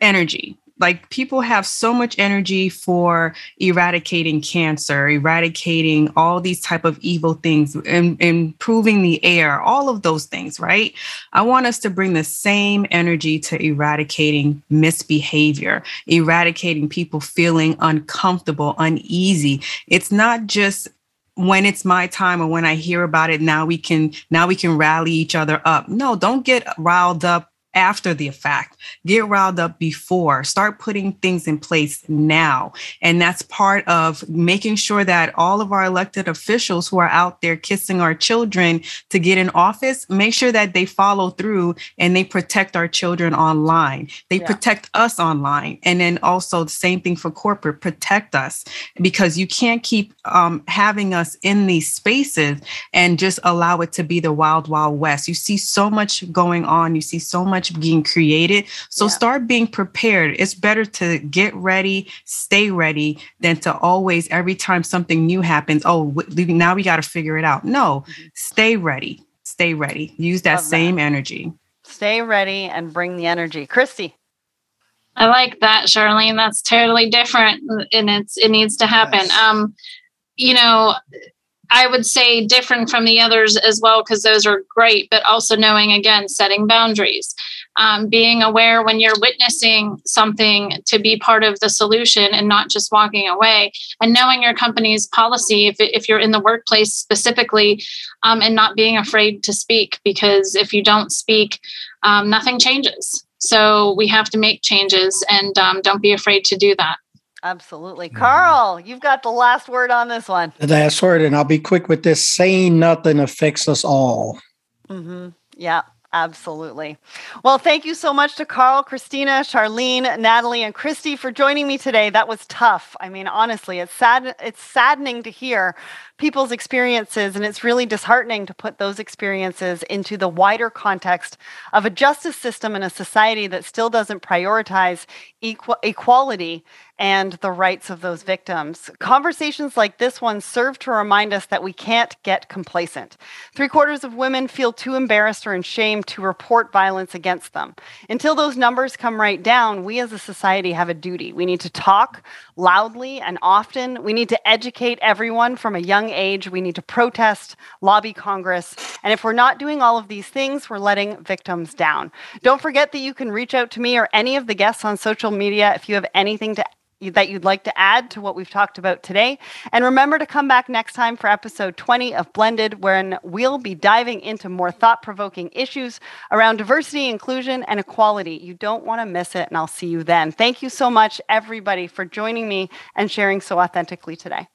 energy like people have so much energy for eradicating cancer eradicating all these type of evil things and improving the air all of those things right i want us to bring the same energy to eradicating misbehavior eradicating people feeling uncomfortable uneasy it's not just when it's my time or when I hear about it, now we can now we can rally each other up. No, don't get riled up after the fact. Get riled up before. Start putting things in place now. And that's part of making sure that all of our elected officials who are out there kissing our children to get in office, make sure that they follow through and they protect our children online. They yeah. protect us online. And then also the same thing for corporate, protect us because you can't keep um, having us in these spaces and just allow it to be the wild, wild west. You see so much going on. You see so much much being created. So yeah. start being prepared. It's better to get ready, stay ready than to always, every time something new happens, oh, now we got to figure it out. No, mm-hmm. stay ready. Stay ready. Use that Love same that. energy. Stay ready and bring the energy. Christy. I like that, Charlene. That's totally different and it's it needs to happen. Yes. Um, you know, I would say different from the others as well, because those are great, but also knowing again, setting boundaries, um, being aware when you're witnessing something to be part of the solution and not just walking away, and knowing your company's policy if, if you're in the workplace specifically, um, and not being afraid to speak, because if you don't speak, um, nothing changes. So we have to make changes and um, don't be afraid to do that. Absolutely. Carl, you've got the last word on this one. The last word, and I'll be quick with this saying nothing affects us all. Mm-hmm. Yeah. Absolutely. Well, thank you so much to Carl, Christina, Charlene, Natalie, and Christy for joining me today. That was tough. I mean, honestly, it's sad. It's saddening to hear people's experiences, and it's really disheartening to put those experiences into the wider context of a justice system and a society that still doesn't prioritize equal, equality and the rights of those victims. Conversations like this one serve to remind us that we can't get complacent. Three quarters of women feel too embarrassed or ashamed to report violence against them. Until those numbers come right down, we as a society have a duty. We need to talk loudly and often. We need to educate everyone from a young age. We need to protest, lobby Congress. And if we're not doing all of these things, we're letting victims down. Don't forget that you can reach out to me or any of the guests on social media if you have anything to that you'd like to add to what we've talked about today. And remember to come back next time for episode 20 of Blended, wherein we'll be diving into more thought provoking issues around diversity, inclusion, and equality. You don't want to miss it, and I'll see you then. Thank you so much, everybody, for joining me and sharing so authentically today.